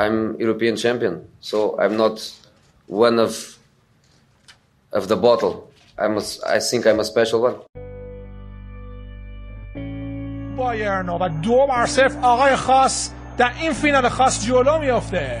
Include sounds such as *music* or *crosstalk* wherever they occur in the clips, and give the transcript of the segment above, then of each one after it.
I'm European champion, so I'm not one of of the bottle. I'm a, I think I'm a special one. بایرن و دو بر صفر آقای خاص در این فینال خاص جلو میافته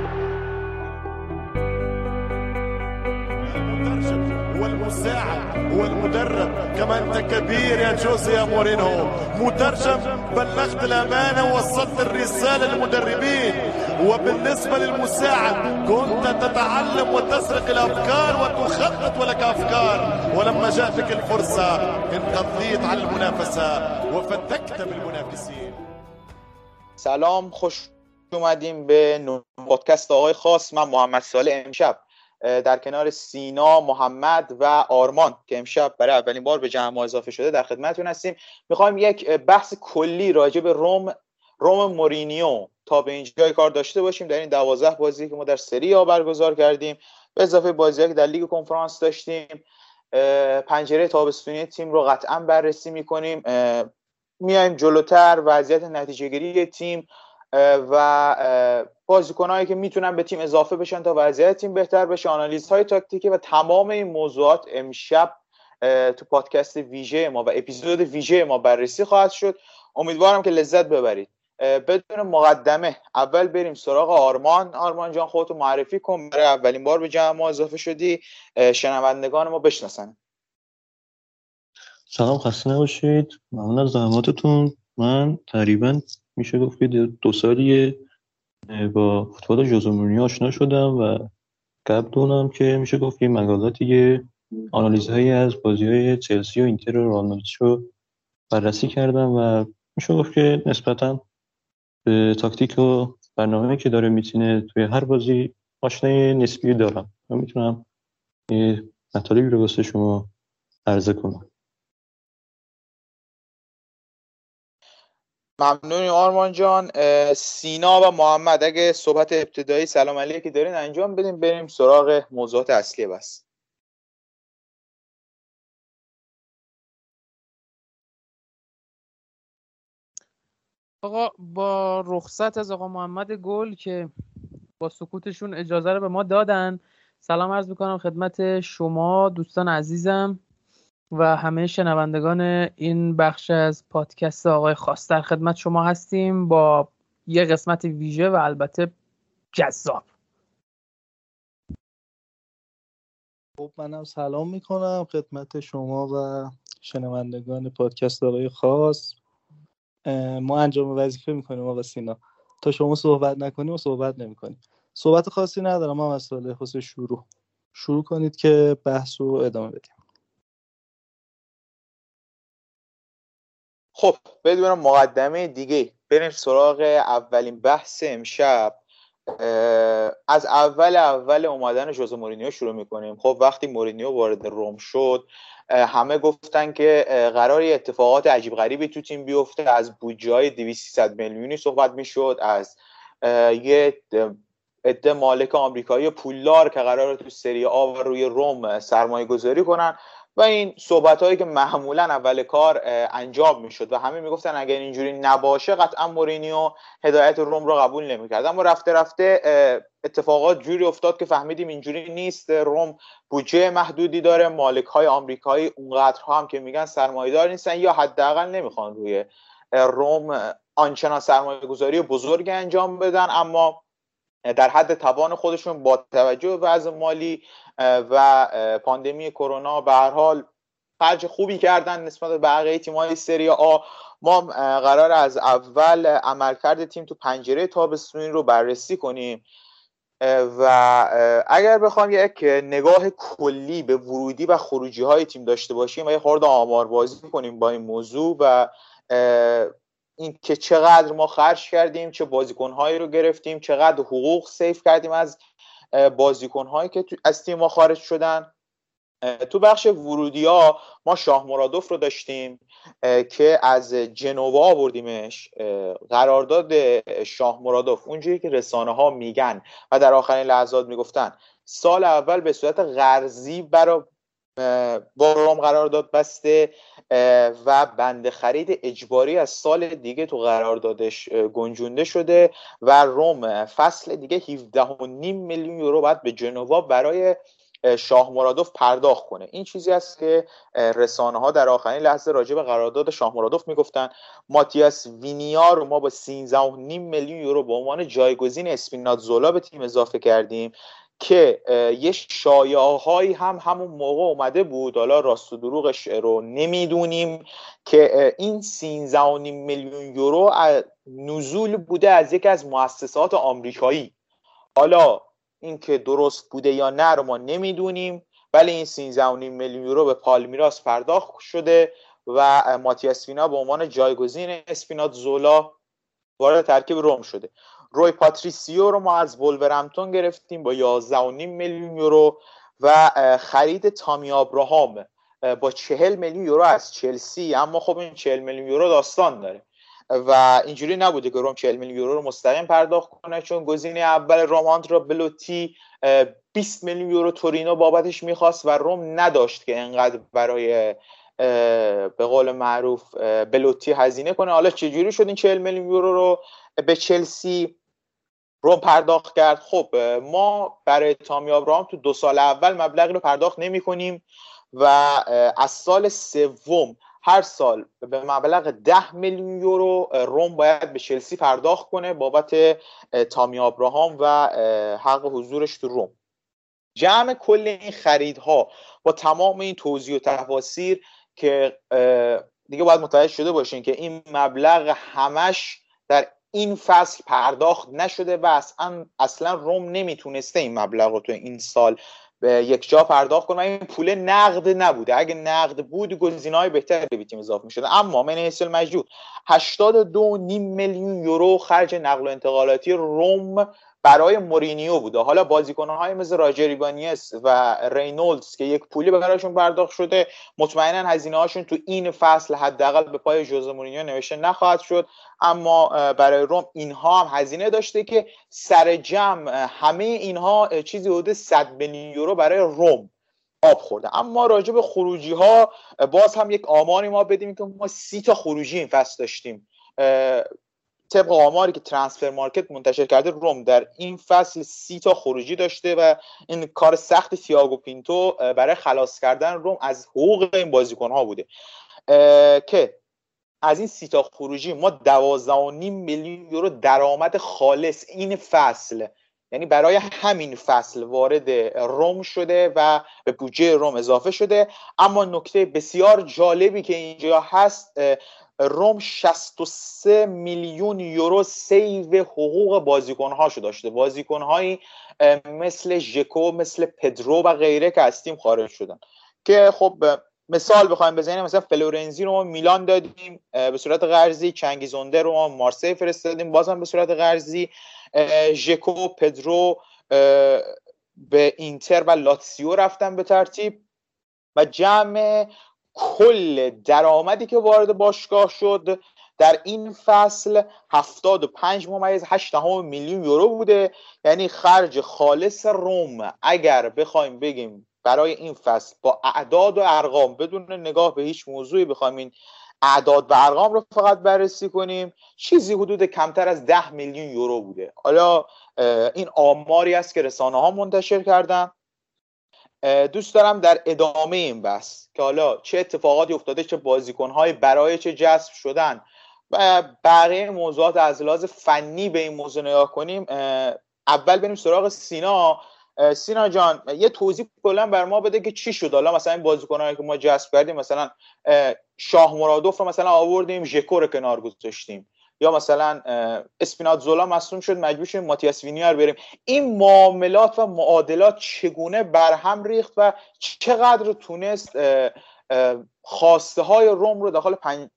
والمساعد والمدرب كما أنت كبير يا جوزي يا مورينو. مترجم بلغت الأمانة ووصلت الرسالة للمدربين. وبالنسبة للمساعد كنت تتعلم وتسرق الأفكار وتخطط ولك أفكار. ولما جاءتك الفرصة انقضيت على المنافسة وفتكت بالمنافسين. سلام خوش اومدیم به پادکست آقای خاص. من محمد ساله امشب در کنار سینا محمد و آرمان که امشب برای اولین بار به جمع ما اضافه شده در خدمتتون هستیم. می‌خوایم یک بحث کلی راجع به روم روم مورینیو. تا به اینجای کار داشته باشیم. در این دوازده بازی که ما در سری ها برگزار کردیم. به اضافه بازی که در لیگ کنفرانس داشتیم. پنجره تابستونی تیم رو قطعا بررسی می‌کنیم. میایم جلوتر. وضعیت نتیجه گیری تیم. و بازیکنهایی که می‌تونن به تیم اضافه بشن تا وضعیت تیم بهتر بشه آنالیز های تاکتیکی و تمام این موضوعات امشب تو پادکست ویژه ما و اپیزود ویژه ما بررسی خواهد شد. امیدوارم که لذت ببرید. بدون مقدمه اول بریم سراغ آرمان. آرمان جان خودتو معرفی کن. برای اولین بار به جمع ما اضافه شدی. شنوندگان ما بشناسن. سلام خسته نباشید. ممنون از زحماتتون. من تقریبا میشه گفت که دو سالیه با فوتبال جوزومونی آشنا شدم و قبل اونم که میشه گفت یه مقالاتی یه آنالیزهایی از بازی های چلسی و اینتر و رو بررسی کردم و میشه گفت که نسبتا به تاکتیک و برنامه که داره می‌تونه توی هر بازی آشنای نسبی دارم. و می‌تونم یه مطالبی رو واسه شما عرضه کنم. ممنونی آرمان جان. سینا و محمد اگه صحبت ابتدایی سلام علیه که دارین انجام بدیم. بریم سراغ موضوعات اصلی بس آقا با رخصت از آقا محمد گل که با سکوتشون اجازه رو به ما دادن سلام عرض می‌کنم خدمت شما دوستان عزیزم. و همه شنوندگان این بخش از پادکست آقای خاص در خدمت شما هستیم با یه قسمت ویژه و البته جذاب. خب منم سلام می‌کنم خدمت شما و شنوندگان پادکست آقای خاص. ما انجام وظیفه می‌کنیم آقا سینا. تا شما صحبت نکنیم و صحبت نمی‌کنیم. صحبت خاصی ندارم ما مسئله خاص شروع. شروع کنید که بحث رو ادامه بدیم. خب بدون مقدمه دیگه بریم سراغ اولین بحث امشب. از اول اول اومدن جوز مورینیو شروع می‌کنیم. خب وقتی مورینیو وارد روم شد همه گفتن که قرار اتفاقات عجیب غریبی تو تیم بیفته. از بودجه های 200 میلیونی صحبت می‌شد از یه عده مالک آمریکایی پولدار که قرار تو سری آ و روی روم سرمایه گذاری کنن. و این صحبت هایی که معمولا اول کار انجام می‌شد و همه می‌گفتن اگر اینجوری نباشه قطعا مورینیو هدایت روم رو قبول نمی‌کرد. اما رفته رفته اتفاقات جوری افتاد که فهمیدیم اینجوری نیست. روم بودجه محدودی داره مالک های آمریکایی اونقدرها هم که میگن سرمایه‌دار نیستن یا حداقل نمی‌خوان روی روم آنچنان سرمایه گذاری بزرگ انجام بدن. اما در حد توان خودشون با توجه به وضع مالی و پاندمی کرونا به هر حال خرج خوبی کردن نسبت به بقیه تیم‌های سری آ. ما قرار از اول عملکرد تیم تو پنجره تابستونی رو بررسی کنیم. و اگر بخوام یک نگاه کلی به ورودی و خروجی های تیم داشته باشیم و یه خورده آمار بازی کنیم با این موضوع و این که چقدر ما خرج کردیم چه بازیکنهایی رو گرفتیم چقدر حقوق سیف کردیم از بازیکنهایی که از تیم ما خارج شدن. تو بخش ورودی ها ما شاه مرادوف رو داشتیم که از جنوا آوردیمش. قرارداد شاه مرادوف اونجوری که رسانه ها میگن و در آخرین لحظات می‌گفتن سال اول به صورت قرضی برای با روم قرارداد بسته و بند خرید اجباری از سال دیگه تو قراردادش گنجونده شده و روم فصل دیگه 17.5 میلیون یورو باید به جنوا برای شاه مرادوف پرداخت کنه. این چیزی است که رسانه ها در آخرین لحظه راجع به قرارداد شاه مرادوف می‌گفتن. ماتیاس وینیا رو ما با 13.5 میلیون یورو به عنوان جایگزین اسپینات زولا به تیم اضافه کردیم. که یه شایعه هم همون موقع اومده بود. حالا راست و دروغش رو نمی‌دونیم که این 13.5 میلیون یورو نزول بوده از یکی از مؤسسات آمریکایی. حالا اینکه درست بوده یا نه رو ما نمی‌دونیم ولی این 13.5 میلیون یورو به پالمیراس پرداخت شده و ماتیاس وینیا به عنوان جایگزین اسپیناتزولا وارد ترکیب روم شده. روی پاتریسیو رو ما از ولورهمپتون گرفتیم با 11.5 میلیون یورو و خرید تامی آبراهام با 40 میلیون یورو از چلسی. اما خب این 40 میلیون یورو داستان داره. و اینجوری نبوده که روم 40 میلیون یورو رو مستقیم پرداخت کنه چون گزینه اول ما بلوتی 20 میلیون یورو تورینو بابتش می‌خواست و روم نداشت که انقدر برای به قول معروف بلوتی هزینه کنه. حالا چجوری شد این 40 میلیون یورو رو به چلسی رو پرداخت کرد. خب ما برای تامی آبراهام تو دو سال اول مبلغی رو پرداخت نمی کنیم و از سال سوم هر سال به مبلغ ده میلیون یورو روم باید به چلسی پرداخت کنه بابت تامی آبراهام و حق حضورش تو روم جمع کل این خریدها با تمام این توضیح و تفاسیر که دیگه باید متوجه شده باشین که این مبلغ همش در این فصل پرداخت نشده و اصلا, اصلا روم نمی‌تونسته این مبلغ رو تو این سال به یک جا پرداخت کنه. این پول نقد نبوده. اگه نقد بود گزینه های بهتری به تیم اضافه می‌شده اما من حیث مجدود 82 نیم میلیون یورو خرج نقل و انتقالاتی روم برای مورینیو بوده. حالا بازیکنهای مثل راجری بانیس و رینولدز که یک پولی برایشون پرداخت شده مطمئنا هزینه هاشون تو این فصل حداقل به پای جوز مورینیو نوشته نخواهد شد. اما برای روم اینها هم هزینه داشته که سر جمع همه اینها چیزی حدود 100 میلیون یورو برای روم آب خورده. اما راجع به خروجی ها باز هم یک آماری ما بدیم که ما سی تا خروجی این فصل داشتیم. طبق آماری که ترانسفر مارکت منتشر کرده روم در این فصل سی تا خروجی داشته و این کار سخت تیاگو پینتو برای خلاص کردن روم از حقوق این بازیکن ها بوده که از این سی تا خروجی ما نیم میلیون یورو درآمد خالص این فصل یعنی برای همین فصل وارد روم شده و به بودجه روم اضافه شده. اما نکته بسیار جالبی که اینجا هست روم 63 میلیون یورو save حقوق بازیکنهاشو داشته. بازیکنهایی مثل ژکو مثل پدرو و غیره که از تیم خارج شدن. که خب مثال بخوایم بزنیم مثلا فلورنزی رو ما میلان دادیم به صورت قرضی چنگیزونده رو ما مارسی فرستادیم بازم به صورت قرضی ژکو پدرو به اینتر و لاتسیو رفتن به ترتیب. و جمع کل درآمدی که وارد باشگاه شد در این فصل 75 ممیز 8 میلیون یورو بوده. یعنی خرج خالص روم. اگر بخوایم بگیم برای این فصل با اعداد و ارقام بدون نگاه به هیچ موضوعی بخوایم این اعداد و ارقام رو فقط بررسی کنیم چیزی حدود کمتر از 10 میلیون یورو بوده. حالا این آماری است که رسانه ها منتشر کردن. دوست دارم در ادامه این بحث که حالا چه اتفاقاتی افتاده چه بازیکنهای برای چه جذب شدن و بقیه موضوعات از لحاظ فنی به این موضوع نگاه کنیم. اول بریم سراغ سینا. سینا جان یه توضیح کلا بر ما بده که چی شد. حالا مثلا این بازیکنایی که ما جذب کردیم مثلا شاه مرادوف رو مثلا آوردیم ژکو رو کنار گذاشتیم. یا مثلا اسپینات زولا مصوم شد مجبور شدیم ماتیاس وینیار بریم این معاملات و معادلات چگونه برهم ریخت و چقدر تونست خواسته های روم رو داخل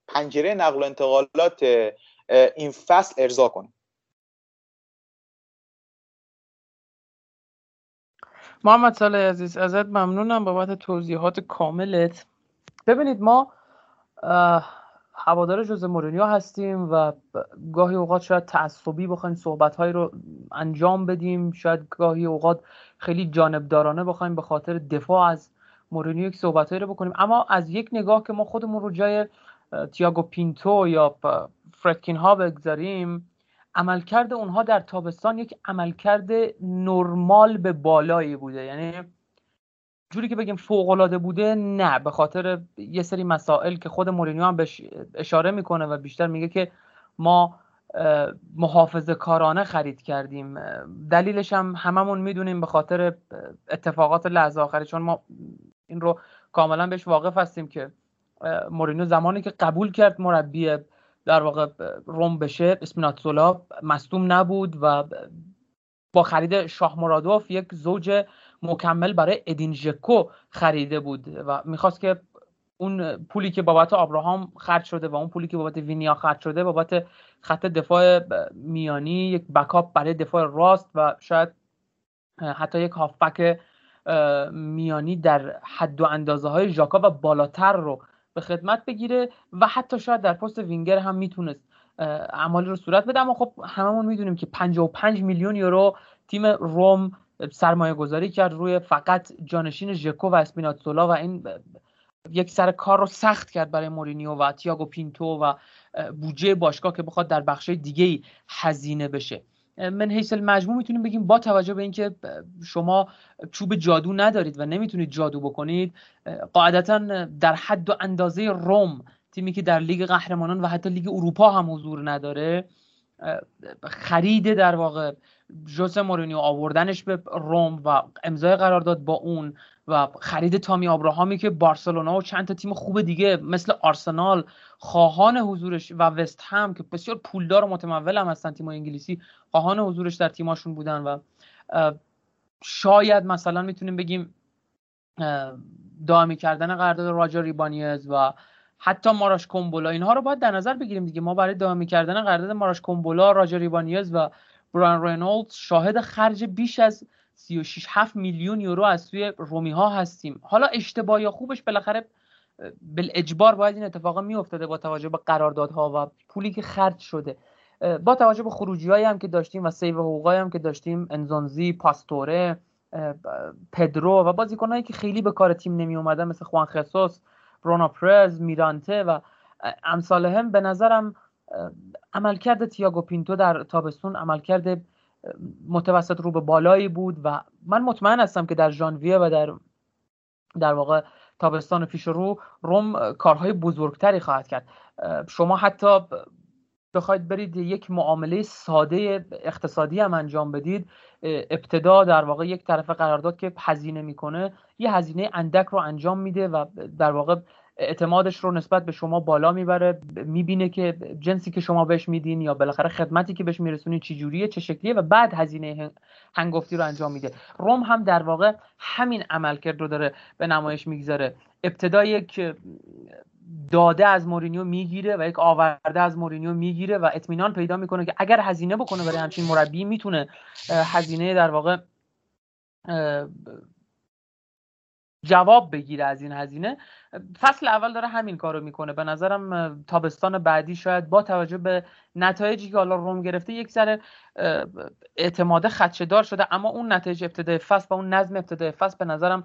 پنجره نقل و انتقالات این فصل ارضا کنه؟ محمد صالح عزیز ازت ممنونم بابت توضیحات کاملت. ببینید ما هوادار جوز مورینیو هستیم و گاهی اوقات شاید تعصبی بخوایم صحبتهایی رو انجام بدیم. شاید گاهی اوقات خیلی جانبدارانه بخوایم به خاطر دفاع از مورینیو یک صحبتهایی رو بکنیم. اما از یک نگاه که ما خودمون رو جای تیاگو پینتو یا فردکین ها بگذاریم عملکرد اونها در تابستان یک عملکرد نرمال به بالایی بوده. یعنی جوری که بگیم فوق العاده بوده نه. به خاطر یه سری مسائل که خود مورینیو هم بهش اشاره می‌کنه و بیشتر میگه که ما محافظه کارانه خرید کردیم. دلیلش هم هممون می‌دونیم به خاطر اتفاقات لحظه آخری. چون ما این رو کاملا بهش واقف هستیم که مورینیو زمانی که قبول کرد مربی در واقع روم بشه اسپیناتزولا مصدوم نبود و با خرید شاه مرادوف یک زوج مکمل برای ادین ژکو خریده بود و می‌خواست که اون پولی که بابت آبراهام خرج شده و اون پولی که بابت وینیا خرج شده بابت خط دفاع میانی یک backup برای دفاع راست و شاید حتی یک هافبک میانی در حد و اندازه های ژاکا و بالاتر رو به خدمت بگیره و حتی شاید در پست وینگر هم می‌تونست اعمالی رو صورت بده. اما خب هممون می‌دونیم که 55 میلیون یورو تیم روم سرمایه گذاری کرد روی فقط جانشین ژکو و اسپیناتزولا و این یک سر کار رو سخت کرد برای مورینیو و تیاگو پینتو و بودجه باشگاه که بخواد در بخش دیگه ای هزینه بشه. من حیث المجموع می‌تونیم بگیم با توجه به اینکه شما چوب جادو ندارید و نمی‌تونید جادو بکنید قاعدتا در حد و اندازه روم تیمی که در لیگ قهرمانان و حتی لیگ اروپا هم حضور نداره خرید در واقع جوز مورینیو آوردنش به روم و امضای قرارداد با اون و خرید تامی آبراهامی که بارسلونا و چند تا تیم خوب دیگه مثل آرسنال خواهان حضورش و وست هم که بسیار پولدار و متمول هم هستن تیم انگلیسی خواهان حضورش در تیماشون بودن و شاید مثلا می‌تونیم بگیم دائمی کردن قرارداد راجر ریبانیز و حتی ماراش کومبولا اینها رو باید در نظر بگیریم دیگه. ما برای دائمی کردن قرارداد ماراش کومبولا راجر ریبانیز و بران رینولد شاهد خرج بیش از 36 7 میلیون یورو از سوی رومی ها هستیم. حالا اشتباه یا خوبش بالاخره بالاجبار باید این اتفاقا میافتاده با توجه به قراردادها و پولی که خرج شده. با توجه به خروجی هایی هم که داشتیم و save حقوقایی هم که داشتیم انزونزی پاستوره پدرو و بازیکنایی که خیلی به کار تیم نمی اومدن مثل خوان ژسوس برونو پرز میرانته و امثال هم به نظرم عملکرد تیاگو پینتو در تابستون عملکرد متوسط رو به بالایی بود و من مطمئن هستم که در ژانویه و در در واقع تابستان پیش رو روم کارهای بزرگتری خواهد کرد. شما حتی بخواید برید یک معامله ساده اقتصادی هم انجام بدید ابتدا در واقع یک طرف قرارداد که هزینه می‌کنه یه هزینه اندک رو انجام میده و در واقع اعتمادش رو نسبت به شما بالا می‌بره. می‌بینه که جنسی که شما بهش میدین یا بالاخره خدمتی که بهش میرسونین چه جوریه چه شکلیه و بعد هزینه هنگفتی رو انجام میده. روم هم در واقع همین عملکرد رو داره به نمایش می‌گذاره. ابتدا یک داده از مورینیو می‌گیره و یک آورده از مورینیو می‌گیره و اطمینان پیدا می‌کنه که اگر هزینه بکنه برای همچین مربی می‌تونه هزینه در واقع جواب بگیره از این هزینه. فصل اول داره همین کارو می‌کنه. به نظرم تابستان بعدی شاید با توجه به نتایجی که حالا روم گرفته یک ذره اعتماد خدشدار شده. اما اون نتایج ابتدای فصل و اون نظم ابتدای فصل به نظرم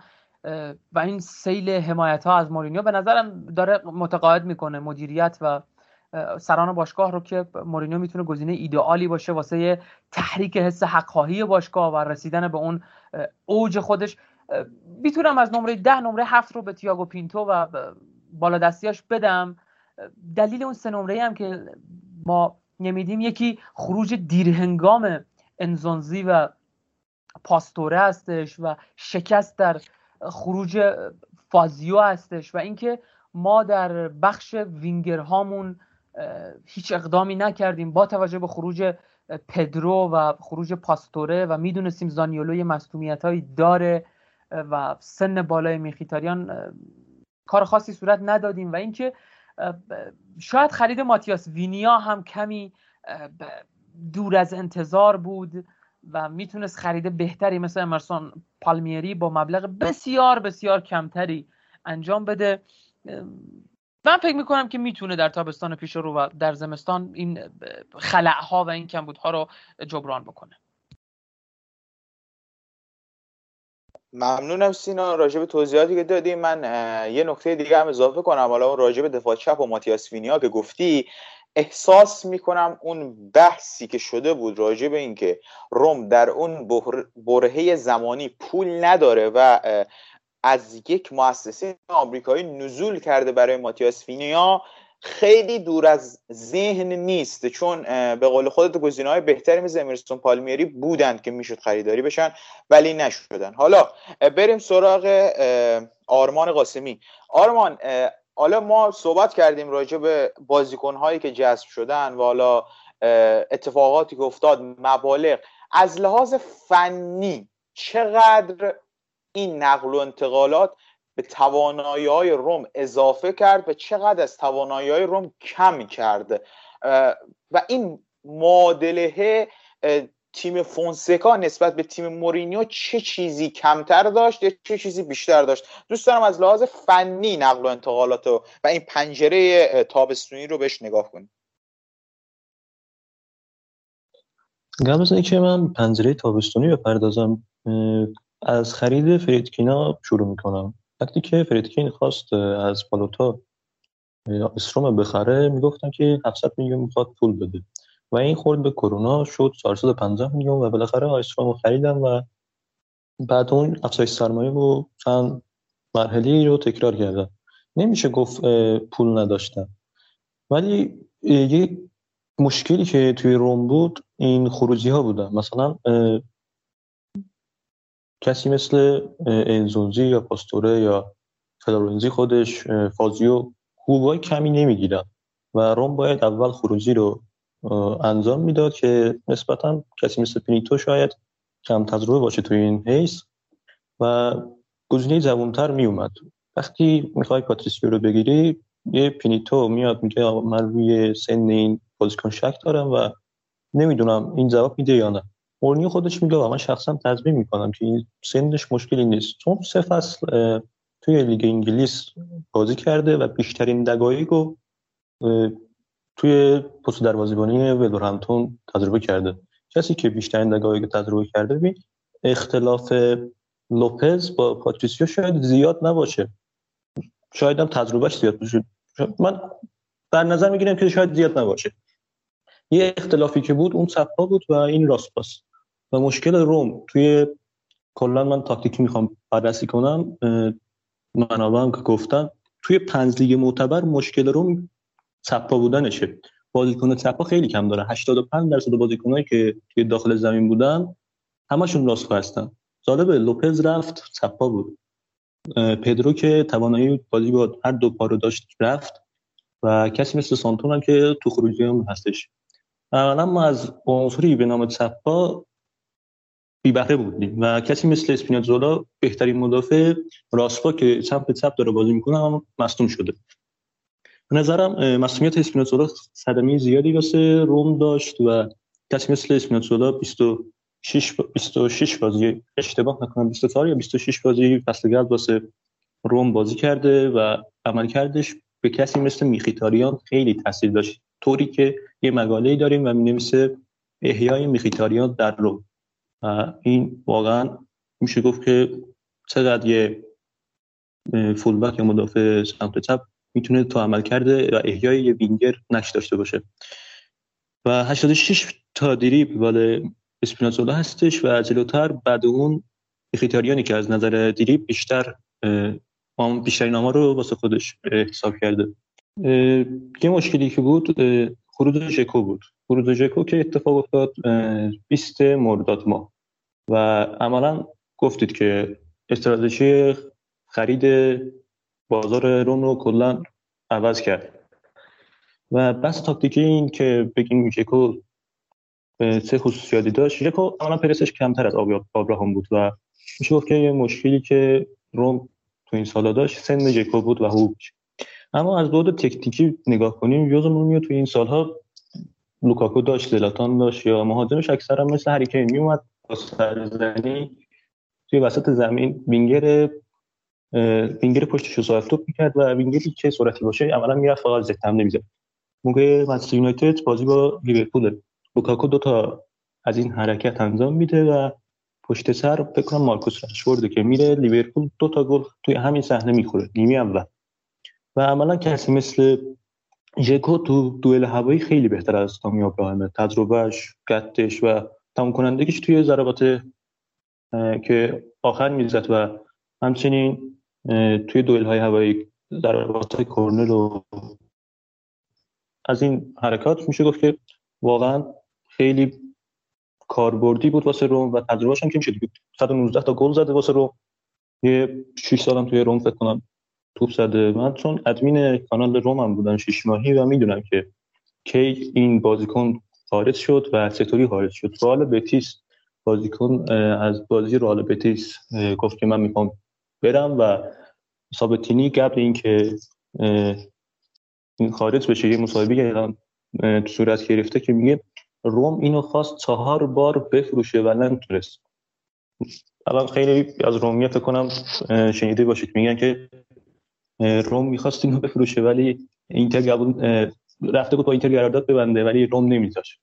و این سیل حمایت ها از مورینیو به نظرم داره متقاعد می‌کنه مدیریت و سران باشگاه رو که مورینیو می‌تونه گزینه ایدئالی باشه واسه تحریک حس حقخواهی باشگاه و رسیدن به اون اوج خودش. می‌تونم از نمره ده نمره هفت رو به تیاگو پینتو و بالا دستیاش بدم. دلیل اون سه نمره هم که ما نمیدیم یکی خروج دیرهنگام انزونزی و پاستوره هستش و شکست در خروج فازیو هستش و اینکه ما در بخش وینگر هامون هیچ اقدامی نکردیم با توجه به خروج پدرو و خروج پاستوره و می‌دونستیم زانیولو یه مصومیت هایی داره و سن بالای میخیتاریان کار خاصی صورت ندادیم و اینکه شاید خرید ماتیاس وینیا هم کمی دور از انتظار بود. و می‌تونست خرید بهتری مثل امرسون پالمیری با مبلغ بسیار بسیار کمتری انجام بده. من فکر می‌کنم که می‌تونه در تابستان پیش رو و در زمستان این خلعها و این کمبودها رو جبران بکنه. ممنونم سینا. راجع به توضیحاتی که دادی من یه نکته دیگه هم اضافه کنم. حالا راجع به دفاع چپ و ماتیاس وینیا که گفتی احساس می‌کنم اون بحثی که شده بود راجع به اینکه روم در اون برهه زمانی پول نداره و از یک مؤسسه آمریکایی نزول کرده برای ماتیاس وینیا خیلی دور از ذهن نیست. چون به قول خودت گزینه های بهتری مثل امرسون پالمیری بودند که می‌شد خریداری بشن ولی نشدن. حالا بریم سراغ آرمان قاسمی. آرمان حالا ما صحبت کردیم راجع به بازیکن هایی که جذب شدن و حالا اتفاقاتی که افتاد مبالغ. از لحاظ فنی چقدر این نقل و انتقالات به توانایی های روم اضافه کرد و چقدر از توانایی های روم کم کرد و این معادله تیم فونسکا نسبت به تیم مورینیو چه چیزی کمتر داشت یا چه چیزی بیشتر داشت؟ دوست دارم از لحاظ فنی نقل و انتقالات و, این پنجره تابستونی رو بهش نگاه کنیم. قبل از اینکه من پنجره تابستونی بپردازم از خرید فریدکینا شروع می‌کنم. وقتی که فریدکین خواست از پالوتا استروم بخره می‌گفتن که 700 میلیون می‌خواد پول بده. و این خورد به کرونا شد 450 میلیون و بالاخره آیستروم خریدن و بعد اون افزایش سرمایه و چند مرحله رو تکرار کردن. نمیشه گفت پول نداشتن. ولی یه مشکلی که توی روم بود این خروجی ها بودن. مثلا کسی مثل انزونزی یا پاستوره یا فلورنزی خودش فازیو حقوقای کمی نمی‌گیرن و روم باید اول خروجی رو انجام می‌داد که نسبتا کسی مثل پینتو شاید کم تجربه باشه توی این حیث و گزینه جوانتر می اومد وقتی می‌خوای پاتریسیو رو بگیری یه پینتو میاد میگه من روی سن این بازیکن شک دارم و نمی‌دونم این جواب میده یا نه. مورینیو خودش میگه و من شخصا تضمین می‌کنم که این سنش مشکلی نیست. چون سه فصل توی لیگ انگلیس بازی کرده و بیشترین دقایق رو توی پست دروازه‌بانی ولورهمپتون تجربه کرده. کسی که بیشترین دقایق تجربه کرده ببین اختلاف لوپز با پاتریسیو شاید زیاد نباشه. شاید هم تجربهش زیاد باشه. من در نظر می‌گیرم که شاید زیاد نباشه. یه اختلافی که بود اون سپا بود و این راست پاس و مشکل روم. توی کلا من تاکتیکی می‌خوام بررسی کنم. منابع هم که گفتن توی پنج لیگ معتبر مشکل روم چپا بودنشه. بازیکن چپا خیلی کم داره. 85 درصد بازیکنایی که توی داخل زمین بودن همشون راست هستن. جالبه لوپز رفت چپا بود. پدرو که توانایی بازی با هر دو پا رو داشت رفت. و کسی مثل سانتون هم که تو خروجی هم هستش. اولا ما از عنصری به نام چپا بی بهره بودیم. و کسی مثل اسپینازولا بهترین مدافع راسپا که چپ به چپ داره بازی می‌کنه هم مصدوم شده. به نظرم مسئولیت اسپینازولا صدمه زیادی واسه روم داشت و کسی مثل اسپینازولا 26 26 بازی اشتباه نکنم 24 یا 26 بازی فصل گرد واسه روم بازی کرده و عملکردش به کسی مثل میخیتاریان خیلی تاثیر داشت. طوری که یه مقاله داریم و نمیسه احیای میخیتاریان در روم. و این واقعا میشه گفت که چقدر یه فولبک یا مدافع سمت چپ می‌تونه تا عمل کرده و احیای یه وینگر نقش داشته باشه. و 86 تا دریب بال اسپینازولا هستش و جلوتر بعد اون اخیتاریانی که از نظر دریب بیشتر بیشترین آمار رو واسه خودش حساب کرده. یه مشکلی که بود خروج ژکو بود. خروج ژکو که اتفاق افتاد 20 مرداد ما و عملا گفتید که استراتژی خرید بازار روم رو کلا عوض کرد. و بس تاکتیکی این که بگیم ژکو سه خصوصیاتی داشت. ژکو عملا پرسش کمتر از آبراهام بود و میشه گفت که یه مشکلی که روم تو این سالا داشت سن ژکو بود و هوش اما از بعد تکنیکی نگاه کنیم جوز تو این سالها لوکاکو داشت زلاتان داشت یا مهاجمش اکثرا مثل هریکین میومد سرزنی توی وسط زمین وینگر وینگر پشتش رو صاحب توپ می‌کرد و وینگری که سرعتی باشه عملا می‌رفت فقط زد هم نمی‌زد موقع منچستر یونایتد بازی با لیورپول لوکاکو دو تا از این حرکت انجام میده و پشت سر فکر کنم مارکوس رشورده که میره لیورپول دو تا گل توی همین صحنه می‌خوره نیمه اول و عملا کسی مثل ژکو تو دوئل هوایی خیلی بهتر از تامی ابراهیمه تجربهش قدش و تمام کنندگیش توی ضربات که آخر می‌زد و همچنین توی دوئل های هوایی ضربات های کورنر و از این حرکات میشه گفت که واقعا خیلی کاربردی بود واسه روم و تجربهش هم که میشه 119 تا گل زده واسه روم. یه 6 سالم توی روم فکر کنم توپ زده. من چون ادمین کانال روم هم بودن 6 ماهی و می‌دونم که کی این بازیکن خارج شد و چطوری خارج شد. رئال بتیس بازیکن از بازی رئال بتیس گفت که من می‌خوام برم و سابتینی قبل اینکه این خارج بشه یه مصاحبه که صورت گرفته که میگه روم اینو خواست چهار بار بفروشه و نتونست الان خیلی از رومیه فکر کنم شنیده باشید. میگن که روم می‌خواست اینو بفروشه ولی اینتر رفته بود با اینتر قرارداد ببنده ولی روم نمیذاشت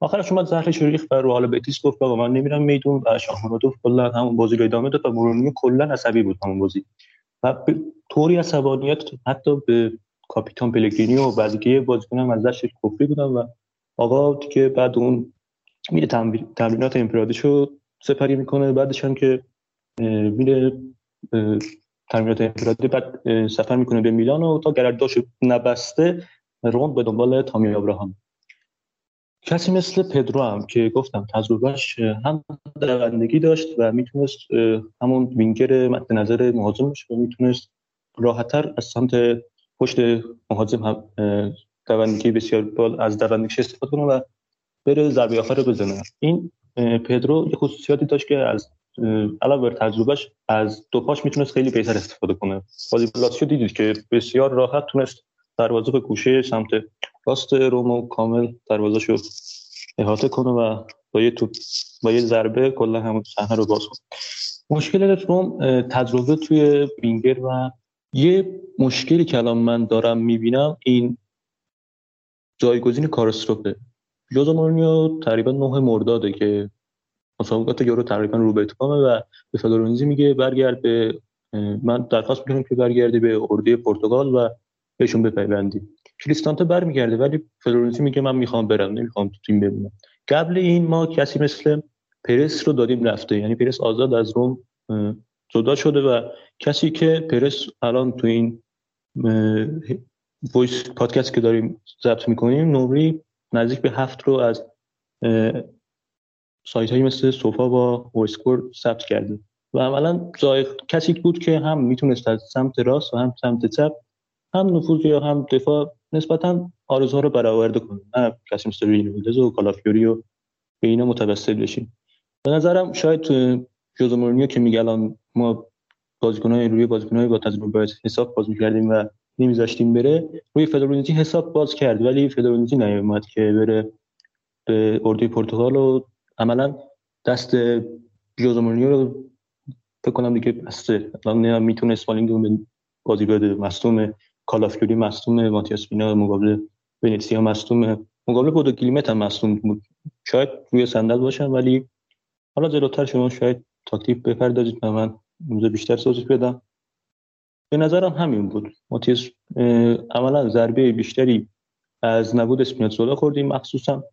آخرش اومد زهر شریخ بر حال بیتیس گفت بابا من نمیرم میدون. و شاهمرادوف کلا همون بازی رو ادامه داد و مورینیو کلا عصبی بود همون بازی. و طوری عصبانیت حتی به کاپیتان پلگرینی و بقیه بازیکنان ازش کفری بودن و آقا که بعد اون میره تمرینات امپرادیشو سپری می‌کنه. بعدش هم که میره تمرینات امپرادی بعد سفر می‌کنه به میلان و تا گرداش نبسته روند به دنبال تامی ابراهام. کسی مثل پدرو هم که گفتم تجربهش هم دوندگی داشت و می‌تونست همون وینگر مد نظر مهاجم باشه و می‌تونست راحتتر از سمت پشت مهاجم هم دوندگی بسیار بال از دوندگیش استفاده کنه و بره ضربه آخر رو بزنه. این پدرو یه خصوصیاتی داشت که از علاوه بر تجربهش از دو پاش می‌تونست خیلی بهتر استفاده کنه. بازی لاتسیو دیدید که بسیار راحت تونست دروازه به گوشه سمت راست رومو کامل دروازه احاطه کنه و با یه توپ با یه ضربه کلا همون صحنه رو باز کنه مشکل روم تجربه توی بینگر و یه مشکلی که الان من دارم می‌بینم این جایگزین کارستروپه. جوزا مورینیو تقریبا نه مرداده که مسابقات یورو تقریبا رو به اتمامه و به فلورنزی میگه برگرد به من درخواست می‌کنم که برگردی به اردوی پرتغال و بهشون بپیوندی. کریستانته برمیگرده ولی فلورنزی میگه من می‌خوام برم نمی‌خوام تو تیم بمونم. قبل این ما کسی مثل پرس رو دادیم رفته یعنی پرس آزاد از روم جدا شده و کسی که پرس الان تو این وایس پادکست که داریم ضبط می‌کنیم نوری نزدیک به هفت رو از سایت هایی مثل سوفا با وایسکور ثبت کرده. و عملا جای کسی بود که هم می‌تونست از سمت راست و هم سمت چپ هم نفوذ یا هم دفاع نسبتا آرزوها رو برآورده کنه نه کسی مثل رینولدز و کالافیوری و به اینا متوسل بشیم. به نظرم شاید تو جوزو مورینیو که میگه الان ما بازیکنای روی بازیکنای با تجربه باید حساب باز می‌کردیم و نمیذاشتیم بره روی فدرونیتی حساب باز کرد ولی فدرونیتی نیومد که بره به اردوی پرتغال و عملا دست جوزو مورینیو رو فکر کنم دیگه بسته. الان می‌تونه اسپالینگ به بازی بده مصدوم کالافیوری مصدوم ماتیاس بینا مقابل ونیسیا مصدوم. مقابل بودو گلیمت هم مصدوم بود. شاید روی صندل باشن ولی حالا جلوتر شما شاید تاکتیک بپردازید و من موزه بیشتر توضیح بدم. به نظرم همین بود. ماتیاس عملا ضربه بیشتری از نبود اسپیناتزولا خوردیم. مخصوصا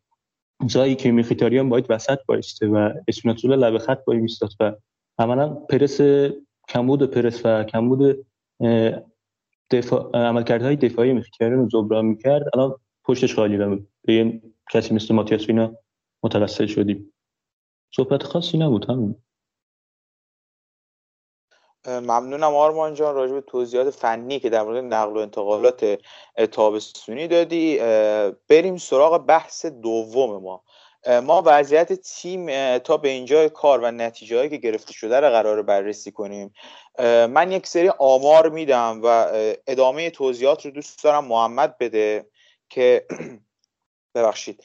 جایی که میخیتاریان باید وسط بایسته و اسپیناتزولا لب خط باید میستاد و عملا پرس کمبود پرس و کمبود دفاع عملکردهای دفاعی میخیتاریان رو جبران می‌کرد. الان پشتش خالی و به کسی مثل ماتیاس وینا متوسل شدیم. صحبت خاصی نبود همین. ممنونم آرمان جان راجع به توضیحات فنی که در مورد نقل و انتقالات تابستونی دادی. بریم سراغ بحث دوم ما. ما وضعیت تیم تا به اینجا کار و نتیجه هایی که گرفته شده رو قرار بررسی کنیم. من یک سری آمار میدم و ادامه توضیحات رو دوست دارم محمد بده که *clears throat* ببخشید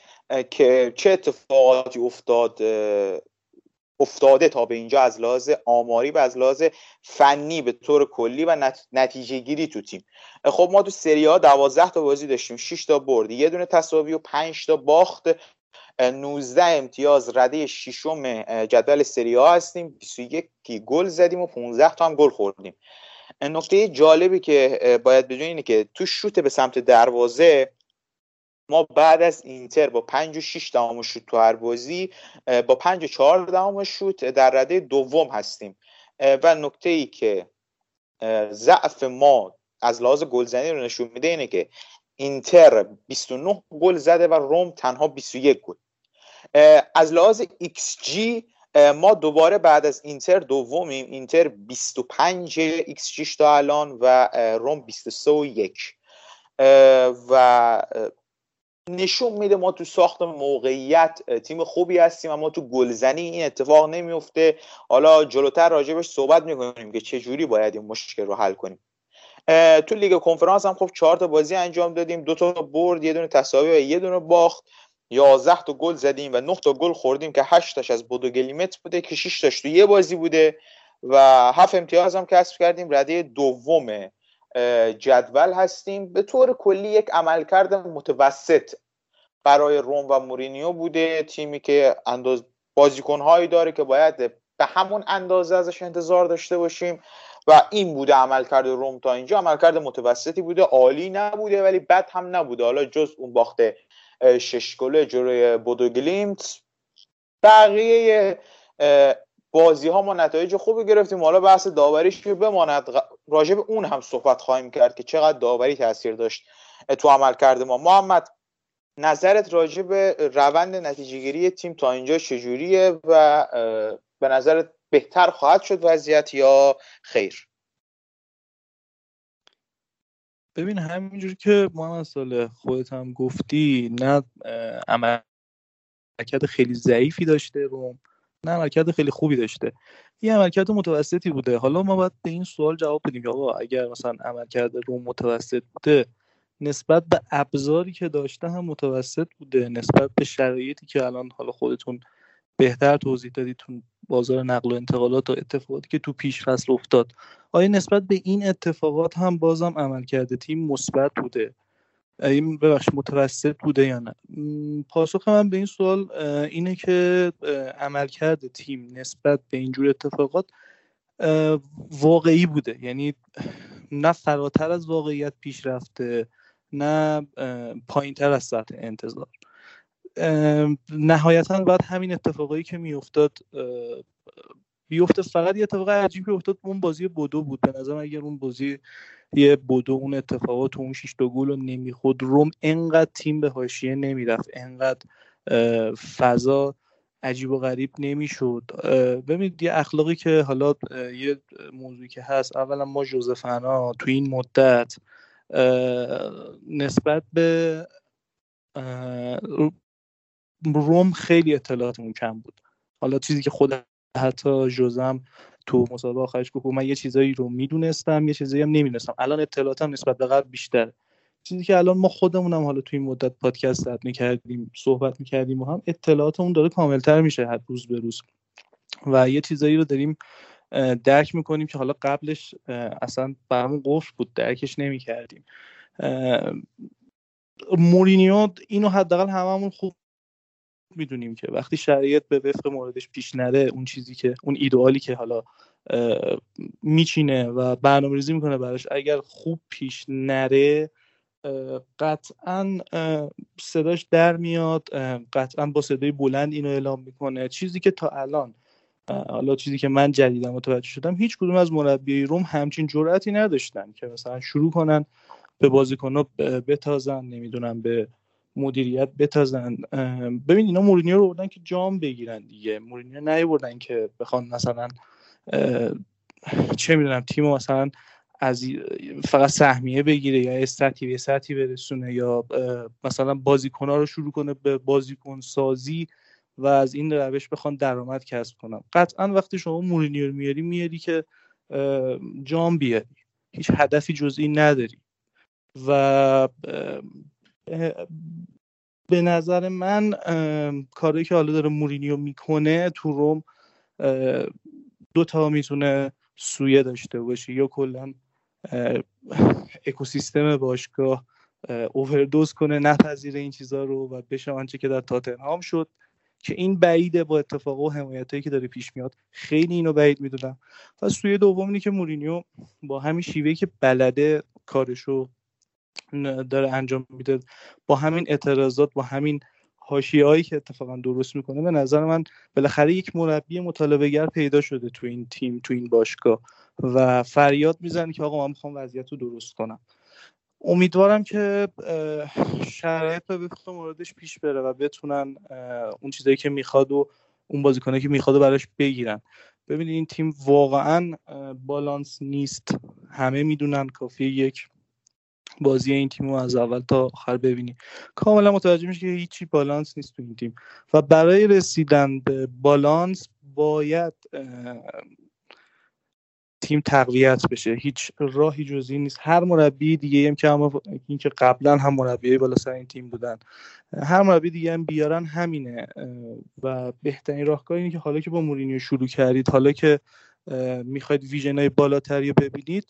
که چه اتفاقاتی افتاد افتاده تا به اینجا از لحاظ آماری و از لحاظ فنی به طور کلی و نتیجه گیری تو تیم. خب ما تو سری ها 12 تا بازی داشتیم 6 تا برد یه دونه تساوی و 5 تا باخت. 19 امتیاز رده ششم جدول سری ها هستیم. 21 گل زدیم و 15 تا هم گل خوردیم. نکته جالبی که باید بدونید اینه که تو شوت به سمت دروازه ما بعد از اینتر با 5 و 6 دهم شوت تو هر بازی با 5 و 4 دهم شوت در رده دوم هستیم. و نکته ای که ضعف ما از لحاظ گلزنی رو نشون میده اینه که اینتر 29 گل زده و روم تنها 21 گل. از لحاظ XG ما دوباره بعد از اینتر دومیم. اینتر 25 XG تا الان و روم 23 و 1 و نشون میده ما تو ساخت موقعیت تیم خوبی هستیم اما تو گلزنی این اتفاق نمیفته. حالا جلوتر راجبش صحبت می‌کنیم که چه جوری باید این مشکل رو حل کنیم. تو لیگ کنفرانس هم خب چهار تا بازی انجام دادیم. دو تا برد یه دونه تساوی و یه دونه باخت. 11 تا گل زدیم و 9 تا گل خوردیم که 8 تاش از بودو گلیمت بوده که 6 تاش تو یه بازی بوده و 7 امتیاز هم کسب کردیم. رده دوم جدول هستیم. به طور کلی یک عملکرد متوسط برای روم و مورینیو بوده. تیمی که انداز بازیکنهایی داره که باید به همون اندازه ازش انتظار داشته باشیم. و این بوده عملکرد روم تا اینجا. عملکرد متوسطی بوده. عالی نبوده ولی بد هم نبوده. حالا جز اون باخته شش گله جلوی بودو گلیمت بقیه بازی ها ما نتایج خوبی گرفتیم. حالا بحث داوریش که بماند. راجع به اون هم صحبت خواهیم کرد که چقدر داوری تاثیر داشت تو عمل کرده ما. محمد نظرت راجع به روند نتیجهگیری تیم تا اینجا چجوریه و به نظرت بهتر خواهد شد وضعیت یا خیر؟ ببین همینجوری که محمد سال خودت هم گفتی نه عملکرد خیلی ضعیفی داشته روم نه عملکرد خیلی خوبی داشته. یه عملکرد متوسطی بوده. حالا ما باید به این سوال جواب بدیم که آقا اگر مثلا عملکرد روم متوسط بوده نسبت به ابزاری که داشته هم متوسط بوده نسبت به شرایطی که الان حالا خودتون بهتر توضیح دادید تو بازار نقل و انتقالات و اتفاقاتی که تو پیش فصل افتاد. آیا نسبت به این اتفاقات هم بازم عمل کرده تیم مثبت بوده؟ این ببخش متوسط بوده یا نه؟ پاسخ من به این سوال اینه که عملکرد تیم نسبت به اینجور اتفاقات واقعی بوده. یعنی نه فراتر از واقعیت پیش رفته نه پایین تر از سطح انتظار. نهایتا بعد همین اتفاقایی که میافتاد بیفته فقط یه اتفاق عجیبی افتاد اون بازی بودو بود. به نظرم اگر اون بازی یه بودو اون اتفاقات اون شیش تا گل رو نمیخود روم انقدر تیم به حاشیه نمی‌رفت. انقدر فضا عجیب و غریب نمی‌شد. ببینید یه اخلاقی که حالا یه موضوعی که هست اولا ما جوزفنا تو این مدت نسبت به روم خیلی اطلاعاتمون کم بود. حالا چیزی که خود حتی جوزم تو مسابقه آخرش گفت من یه چیزایی رو می‌دونستم یه چیزایی هم نمی‌دونستم. الان اطلاعاتم نسبت به قبل بیشتر چیزی که الان ما خودمونم حالا تو این مدت پادکست ضبط می‌کردیم صحبت می‌کردیم و هم اطلاعاتمون داره کاملتر میشه هر روز به روز. و یه چیزایی رو داریم درک می‌کنیم که حالا قبلش اصلا برامون قفل بود. درکش نمی‌کردیم. مورینیو اینو حداقل هممون خوب می‌دونیم که وقتی شرایط به وفق موردش پیش نره اون چیزی که اون ایدئالی که حالا میچینه و برنامه ریزی می‌کنه براش اگر خوب پیش نره قطعا صداش در میاد قطعا با صدای بلند اینو اعلام می‌کنه. چیزی که تا الان حالا چیزی که من جدیدم متوجه شدم هیچ کدوم از مربی روم همچین جرأتی نداشتن که مثلا شروع کنن به بازیکن‌ها بتازن نمی‌دونم به مدیریت بتازن. ببین اینا مورینیو رو بردن که جام بگیرن دیگه. مورینیو نیوردن که بخوان مثلا چه می‌دونم تیم مثلا از فقط سهمیه بگیره یا استاتی به سطحی برسونه یا مثلا بازیکنها رو شروع کنه به بازیکن سازی و از این روش بخوان درآمد کسب کنم قطعا وقتی شما مورینیو رو میاری میاری که جام بیاری. هیچ هدفی جزئی نداری. و به نظر من کاری که حالا داره مورینیو می‌کنه تو روم دو تا می‌تونه سویه داشته باشه یا کلا اکوسیستم باشگاه اووردوز کنه نپذیره این چیزها رو و بشه آنچه که در تاتنهام شد که این بعیده با اتفاق و حمایتایی که داره پیش میاد. خیلی اینو بعید می‌دونم. و سوی دوم اینه که مورینیو با همین شیوهی که بلده کارشو داره انجام میده. با همین اعتراضات با همین هایی که اتفاقا درست می‌کنه به نظر من بالاخره یک مربی مطالبه گر پیدا شده تو این تیم تو این باشگاه و فریاد می‌زنه که آقا من می‌خوام وضعیت رو درست کنم. امیدوارم که شرایط به موردش پیش بره و بتونن اون چیزایی که می‌خواد و اون بازیکنه که می‌خواد براش بگیرن. ببینید این تیم واقعا بالانس نیست. همه می‌دونن کافی یک بازی این تیم رو از اول تا آخر ببینی. کاملا متوجه میشه که هیچی بالانس نیست تو این تیم. و برای رسیدن به بالانس باید تیم تقویت بشه. هیچ راهی جز این نیست. هر مربی دیگه هم که هم این که قبلا هم مربی بالا سر این تیم بودن هر مربی دیگه هم بیارن همینه. و بهترین راهکار اینه که حالا که با مورینیو شروع کردید حالا که می‌خواید ویژن های بالاتری رو ببینید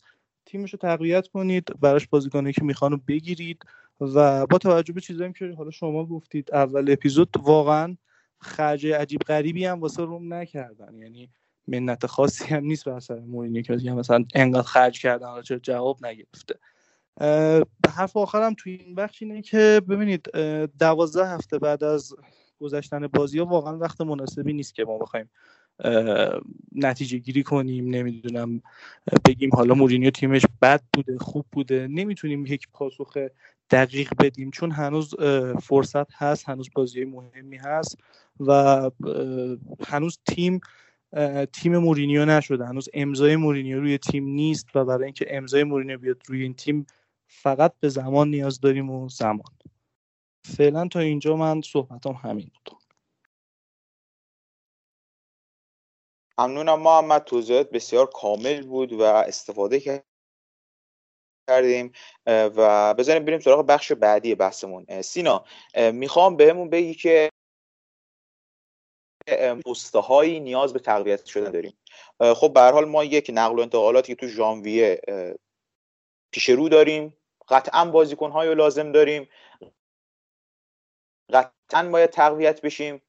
تیمش رو تقویت کنید براش بازیکنایی که می‌خوان بگیرید و با توجه به چیزایی که حالا شما گفتید اول اپیزود واقعا خرج عجیب غریبی هم واسه روم نکردن. یعنی منت خاصی هم نیست بر سر مورینیو که مثلا انقدر خرج کردن حالا چرا جواب نگرفته. حرف آخرم تو این بخش اینه که ببینید دوازده هفته بعد از گذشتن بازی ها واقعا وقت مناسبی نیست که ما بخوایم نتیجه گیری کنیم نمی‌دونم بگیم حالا مورینیو تیمش بد بوده خوب بوده نمی‌تونیم یک پاسخ دقیق بدیم چون هنوز فرصت هست هنوز بازی مهمی هست و هنوز تیم تیم مورینیو نشده هنوز امضای مورینیو روی تیم نیست و برای اینکه امضای مورینیو بیاد روی این تیم فقط به زمان نیاز داریم و زمان. فعلا تا اینجا من صحبتام همین بود. ممنونم محمد. توضیحات بسیار کامل بود و استفاده کردیم و بذاریم بریم سراغ بخش بعدی بحثمون. سینا می‌خوام بهمون بگی که هایی نیاز به تقویت شدن داریم. خب به حال ما یک نقل و انتقالاتی که تو ژانویه پیش رو داریم قطعا بازیکن رو لازم داریم. قطعا باید تقویت بشیم.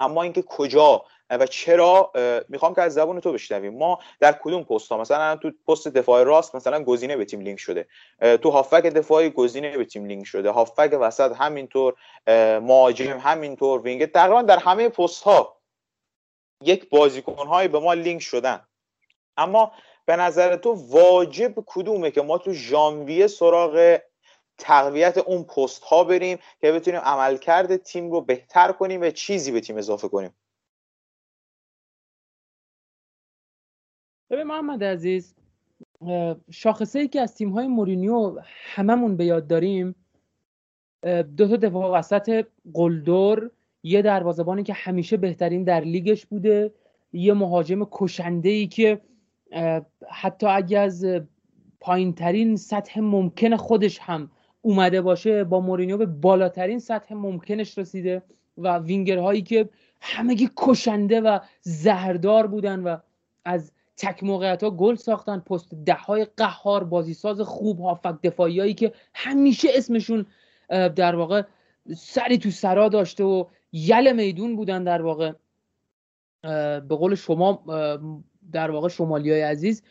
اما اینکه کجا و چرا می‌خوام که از زبون تو بشنویم. ما در کدوم پست ها مثلا تو پست دفاع راست مثلا گزینه به تیم لینک شده. تو هافک دفاعی گزینه به تیم لینک شده. هافک وسط همینطور مهاجم همینطور وینگ تقریبا در همه پست ها یک بازیکن های به ما لینک شدن. اما به نظر تو واجب کدومه که ما تو ژانویه سراغ تقویت اون پست ها بریم که بتونیم عملکرد تیم رو بهتر کنیم و چیزی به تیم اضافه کنیم. ببین محمد عزیز شاخصه ای که از تیم های مورینیو هممون به یاد داریم. دو تا دفاع وسط قلدر یه دروازه‌بانی که همیشه بهترین در لیگش بوده یه مهاجم کشنده ای که حتی اگه از پایین ترین سطح ممکن خودش هم اومده باشه با مورینیو به بالاترین سطح ممکنش رسیده و وینگرهایی که همگی کشنده و زهردار بودن و از تک موقعیت ها گل ساختن پست ده های قهار بازیساز خوب هافک دفاعی هایی که همیشه اسمشون در واقع سری تو سرا داشته و یل میدون بودن در واقع به قول شما در واقع شمالی های عزیز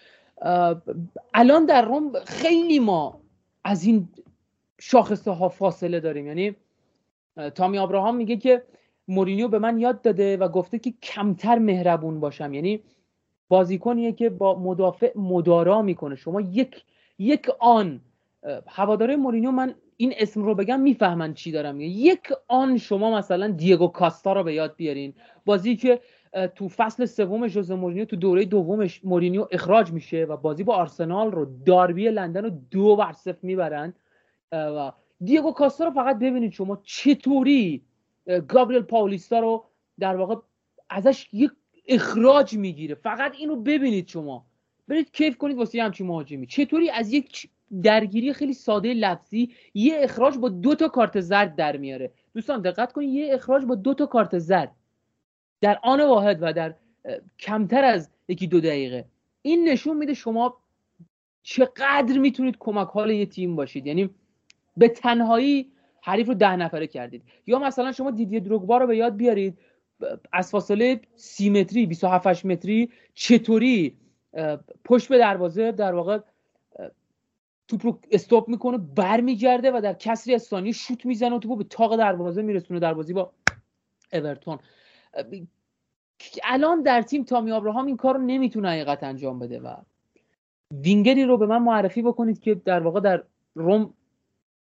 الان در روم خیلی ما از این شاخصه ها فاصله داریم. یعنی تامی آبراهام میگه که مورینیو به من یاد داده و گفته که کمتر مهربون باشم. یعنی بازیکنیه که با مدافع مدارا می‌کنه. شما یک یک آن هواداره مورینیو من این اسم رو بگم می‌فهمن چی دارم. یک آن شما مثلا دیگو کاستا رو به یاد بیارین. بازی که تو فصل سوم ژوزه مورینیو تو دوره دومش مورینیو اخراج میشه و بازی با آرسنال رو داربی لندن رو دو بر صفر می‌برن. و دیگو کاستا رو فقط ببینید شما چطوری گابریل پاولیستا رو در واقع ازش یک اخراج می‌گیره. فقط اینو ببینید شما. برید کیف کنید واسه همچین مهاجمی. چطوری از یک درگیری خیلی ساده لفظی یه اخراج با دو تا کارت زرد در میاره. دوستان دقت کنید یه اخراج با دو تا کارت زرد. در آن واحد و در کمتر از یکی دو دقیقه. این نشون میده شما چقدر می‌تونید کمک حال یه تیم باشید. یعنی به تنهایی حریف رو ده نفره کردید. یا مثلا شما دیدی دروگبا رو به یاد بیارید. از فاصله سی متری 27 متری چطوری پشت به دروازه در واقع توپ رو استاپ می‌کنه برمیگرده و در کسری از ثانیه شوت می‌زنه و توپ به تاق دروازه میرسونه در بازی با اورتون. الان در تیم تامی آبراهام این کار رو نمی‌تونه حقیقت انجام بده و وینگری رو به من معرفی بکنید که در واقع در روم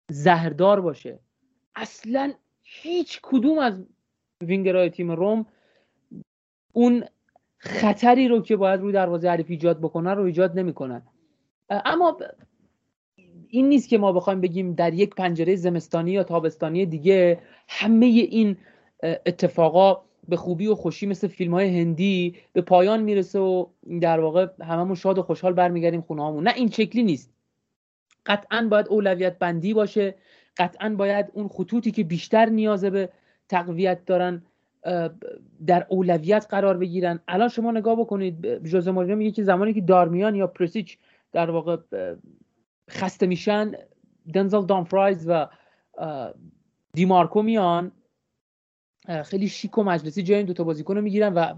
زهردار باشه. اصلا هیچ کدوم از وینگرهای تیم روم اون خطری رو که باید روی دروازه حریف ایجاد بکنن رو ایجاد نمی‌کنن. اما این نیست که ما بخوایم بگیم در یک پنجره زمستانی یا تابستانی دیگه همه این اتفاقا به خوبی و خوشی مثل فیلم های هندی به پایان می‌رسه و در واقع هممون شاد و خوشحال برمیگردیم خونه همون نه این شکلی نیست. قطعا باید اولویت بندی باشه. قطعا باید اون خطوطی که بیشتر نیازه به تقویت دارن در اولویت قرار بگیرن. الان شما نگاه بکنید جوزه مورینو میگه که زمانی که دارمیان یا پرسیچ در واقع خسته میشن دنزل دانفرایز و دیمارکو میان خیلی شیک و مجلسی جای این دوتا بازیکن رو می‌گیرن و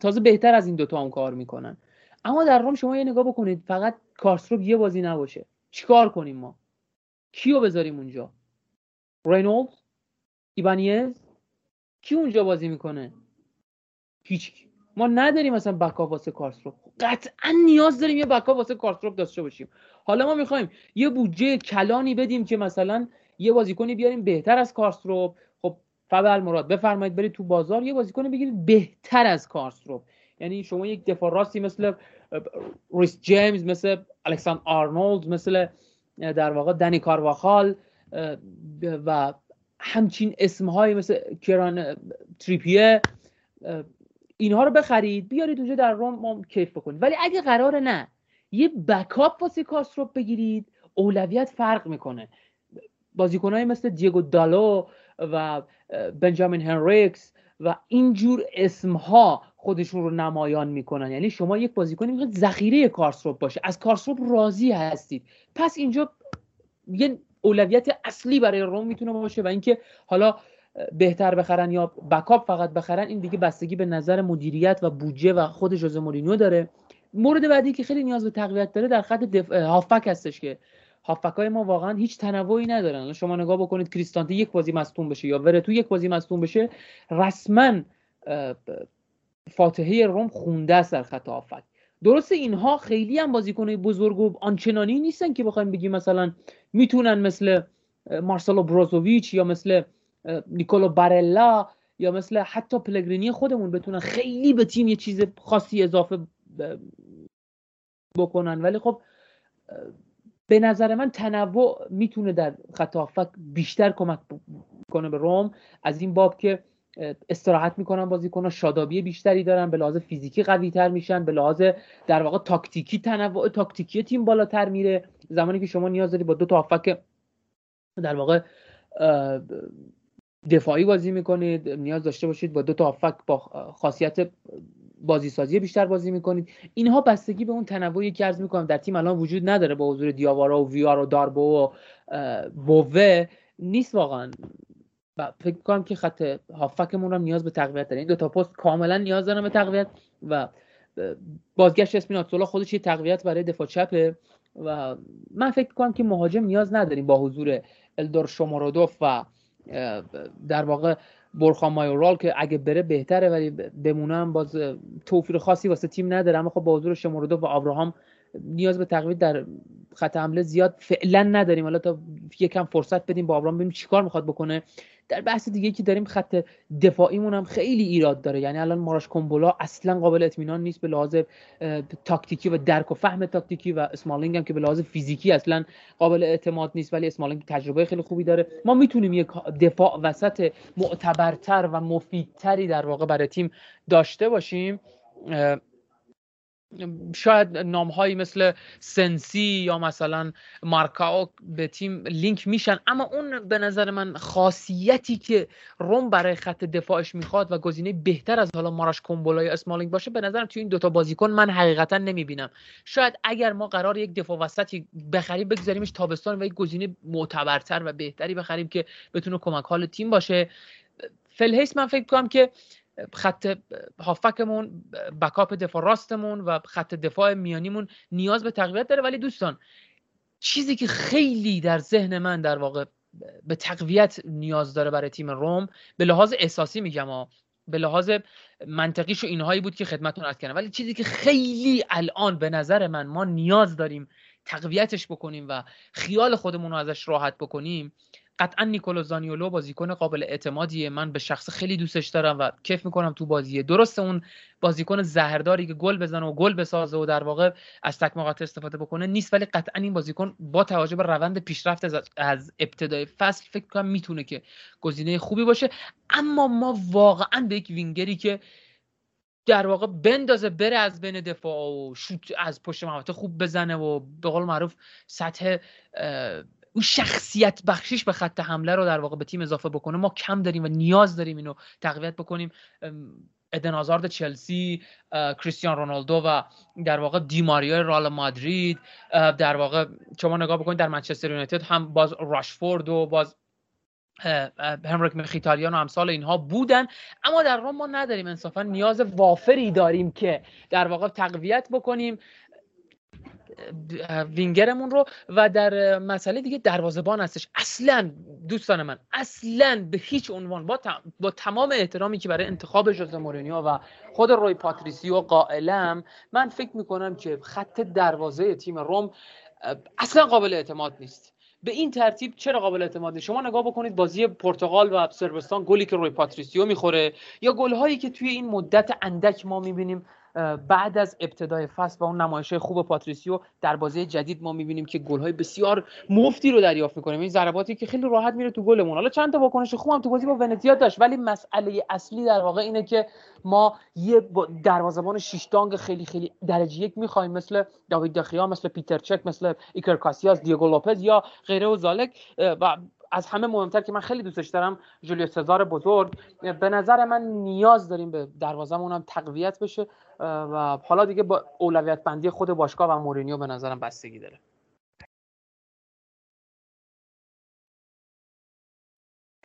تازه بهتر از این دوتا هم کار می‌کنن. اما در روم شما یه نگاه بکنید فقط کارستروپ یه بازی نباشه. چیکار کنیم ما؟ کیو بذاریم اونجا؟ رینولد ایبانیز؟ کی اونجا بازی می‌کنه؟ هیچ ما نداریم مثلا بکاپ واسه کارستروپ. قطعا نیاز داریم یه بکاپ واسه کارستروپ داشته باشیم. حالا ما می‌خوایم یه بودجه کلانی بدیم که مثلا یه بازیکنی بیاریم بهتر از کارستروپ. خب فبل مراد بفرمایید برید تو بازار یه بازیکن بگیرید بهتر از کارستروپ. یعنی شما یک دفاع راستی مثل ریس جیمز مثل الکساندر آرنولد مثل در واقع دنی کارواخال و همچین اسمهایی مثل کران تریپیه اینها رو بخرید بیارید اونجا در روم کیف بکنید. ولی اگه قرار نه یه backup واسه کارسدورپ بگیرید اولویت فرق می‌کنه. بازیکنهایی مثل دیگو دالو و بنجامین هنریکس و اینجور اسمها خودشون رو نمایان می‌کنن. یعنی شما یک بازیکنی می‌خواید ذخیره کارسدورپ باشه. از کارسدورپ راضی هستید. پس اینجا یه اولویت اصلی برای روم می‌تونه باشه و اینکه حالا بهتر بخرن یا backup فقط بخرن این دیگه بستگی به نظر مدیریت و بودجه و خود جوزه مورینیو داره. مورد بعدی که خیلی نیاز به تقویت داره در خط دف... هافک هستش که هافک های ما واقعا هیچ تنوعی ندارن. شما نگاه بکنید کریستانته یک بازی مصدوم بشه یا ورتو یک بازی مصدوم بشه رسما فاتحه روم خونده است در خط هافک. درسته اینها خیلی هم بازیکن بزرگ و آنچنانی نیستن که بخوایم بگیم مثلا می‌تونن مثل مارسلو بروزوویچ یا مثل نیکولو بارلا یا مثل حتی پلگرینی خودمون بتونن خیلی به تیم یه چیز خاصی اضافه بکنن. ولی خب به نظر من تنوع می‌تونه در خط بیشتر کمک کنه به روم. از این باب که استراحت می‌کنن بازیکن‌ها شادابی بیشتری دارن به لحاظ فیزیکی قوی تر میشن به لحاظ در واقع تاکتیکی تنوع تاکتیکی تیم بالاتر میره. زمانی که شما نیاز داری با دو تا هافک در واقع دفاعی بازی می‌کنید نیاز داشته باشید با دو تا هافک با خاصیت بازی سازی بیشتر بازی می‌کنید. اینها بستگی به اون تنوعی که عرض می‌کنم در تیم الان وجود نداره با حضور دیاوارا و ویار و داربو و بوه نیست واقعا. و فکر کنم که خط هافکمون هم نیاز به تقویت داره این دو تا پست کاملا نیاز دارن به تقویت و بازگشت اسپیناتزولا خودش یه تقویت برای دفاع چپه و من فکر کنم که مهاجم نیاز نداریم با حضور الدور شومورودوف و در واقع برخان مایورال که اگه بره بهتره ولی بمونم باز توفیر خاصی واسه تیم نداره. اما خب با حضور شمردو و ابراهام نیاز به تقویت در خط حمله زیاد فعلا نداریم. حالا تا یکم فرصت بدیم با ابراهام ببینیم چیکار می‌خواد بکنه. در بحث دیگه که داریم خط دفاعیمون هم خیلی ایراد داره. یعنی الان ماراش کومبولا اصلا قابل اطمینان نیست به لحاظ تاکتیکی و درک و فهم تاکتیکی و اسمالینگ هم که به لحاظ فیزیکی اصلا قابل اعتماد نیست ولی اسمالینگ تجربه خیلی خوبی داره. ما می‌تونیم یک دفاع وسط معتبرتر و مفیدتری در واقع برای تیم داشته باشیم. شاید نامهایی مثل سنسی یا مثلا مارکاو به تیم لینک میشن اما اون به نظر من خاصیتی که روم برای خط دفاعش می‌خواد و گزینه بهتر از حالا ماراش کومبولا یا اسمالینگ باشه به نظرم توی این دوتا بازیکن من حقیقتا نمی‌بینم. شاید اگر ما قرار یک دفاع وسطی بخریم بگذاریمش تابستان و یک گزینه معتبرتر و بهتری بخریم که بتونه کمک حال تیم باشه. فلهیس من فکر کنم که خط هافکمون بکاپ دفاع راستمون و خط دفاع میانیمون نیاز به تقویت داره. ولی دوستان چیزی که خیلی در ذهن من در واقع به تقویت نیاز داره برای تیم روم به لحاظ احساسی میگم ها به لحاظ منطقیش و اینهایی بود که خدمتتون عرض کردم. ولی چیزی که خیلی الان به نظر من ما نیاز داریم تقویتش بکنیم و خیال خودمون رو ازش راحت بکنیم قطعا نیکولو زانیولو بازیکن قابل اعتمادیه. من به شخص خیلی دوستش دارم و کیف می‌کنم تو بازیه. درسته اون بازیکن زهرداری که گل بزنه و گل بسازه و در واقع از تک استفاده بکنه نیست ولی قطعا این بازیکن با توجه به روند پیشرفت از, از ابتدای فصل فکر کنم می‌تونه که گزینه خوبی باشه. اما ما واقعا به یک وینگری که در واقع بندازه بره از بین دفاع و شوت از پشت محوطه خوب بزنه و به قول معروف سطح اون شخصیت بخشیش به خط حمله رو در واقع به تیم اضافه بکنه. ما کم داریم و نیاز داریم اینو تقویت بکنیم. ادن آزارد چلسی کریستیان رونالدو و در واقع دیماریای رال مادرید. در واقع شما نگاه بکنید در منچستر یونایتد هم باز راشفورد و باز هنریک مخیتاریان و امثال اینها بودن. اما در روم ما نداریم انصافا. نیاز وافری داریم که در واقع تقویت بکنیم. وینگرمون رو و در مسئله دیگه دروازبان هستش. اصلا دوستان من اصلا به هیچ عنوان با, با تمام احترامی که برای انتخاب ژوزه مورینیو و خود روی پاتریسیو قائلم من فکر می‌کنم که خط دروازه تیم روم اصلا قابل اعتماد نیست. به این ترتیب چرا قابل اعتماده شما نگاه بکنید بازی پرتغال و سربستان گلی که روی پاتریسیو می‌خوره یا گل هایی که توی این مدت اندک ما می‌بینیم بعد از ابتدای فصل و اون نمایش خوب پاتریسیو در بازی جدید ما می‌بینیم که گل جدید مفتی رو دریافت می‌کنیم این ضرباتی که خیلی راحت میره تو گلمون. حالا چند تا واکنش خوبم تو بازی با ونتیا داشت ولی مسئله اصلی در واقع اینه که ما یه دروازه‌بان شش دانگ خیلی خیلی درجه یک می‌خوایم مثل داوید دخیا مثل پیتر چک مثل ایکر کاسیاس دیگو لوپز یا غیره و ذلک. و از همه مهمتر که من خیلی دوستش دارم جولیو سزار بزرگ. به نظر من نیاز داریم به دروازمون هم تقویت بشه. و حالا دیگه با اولویت بندی خود باشگاه و مورینیو به نظرم بستگی داره.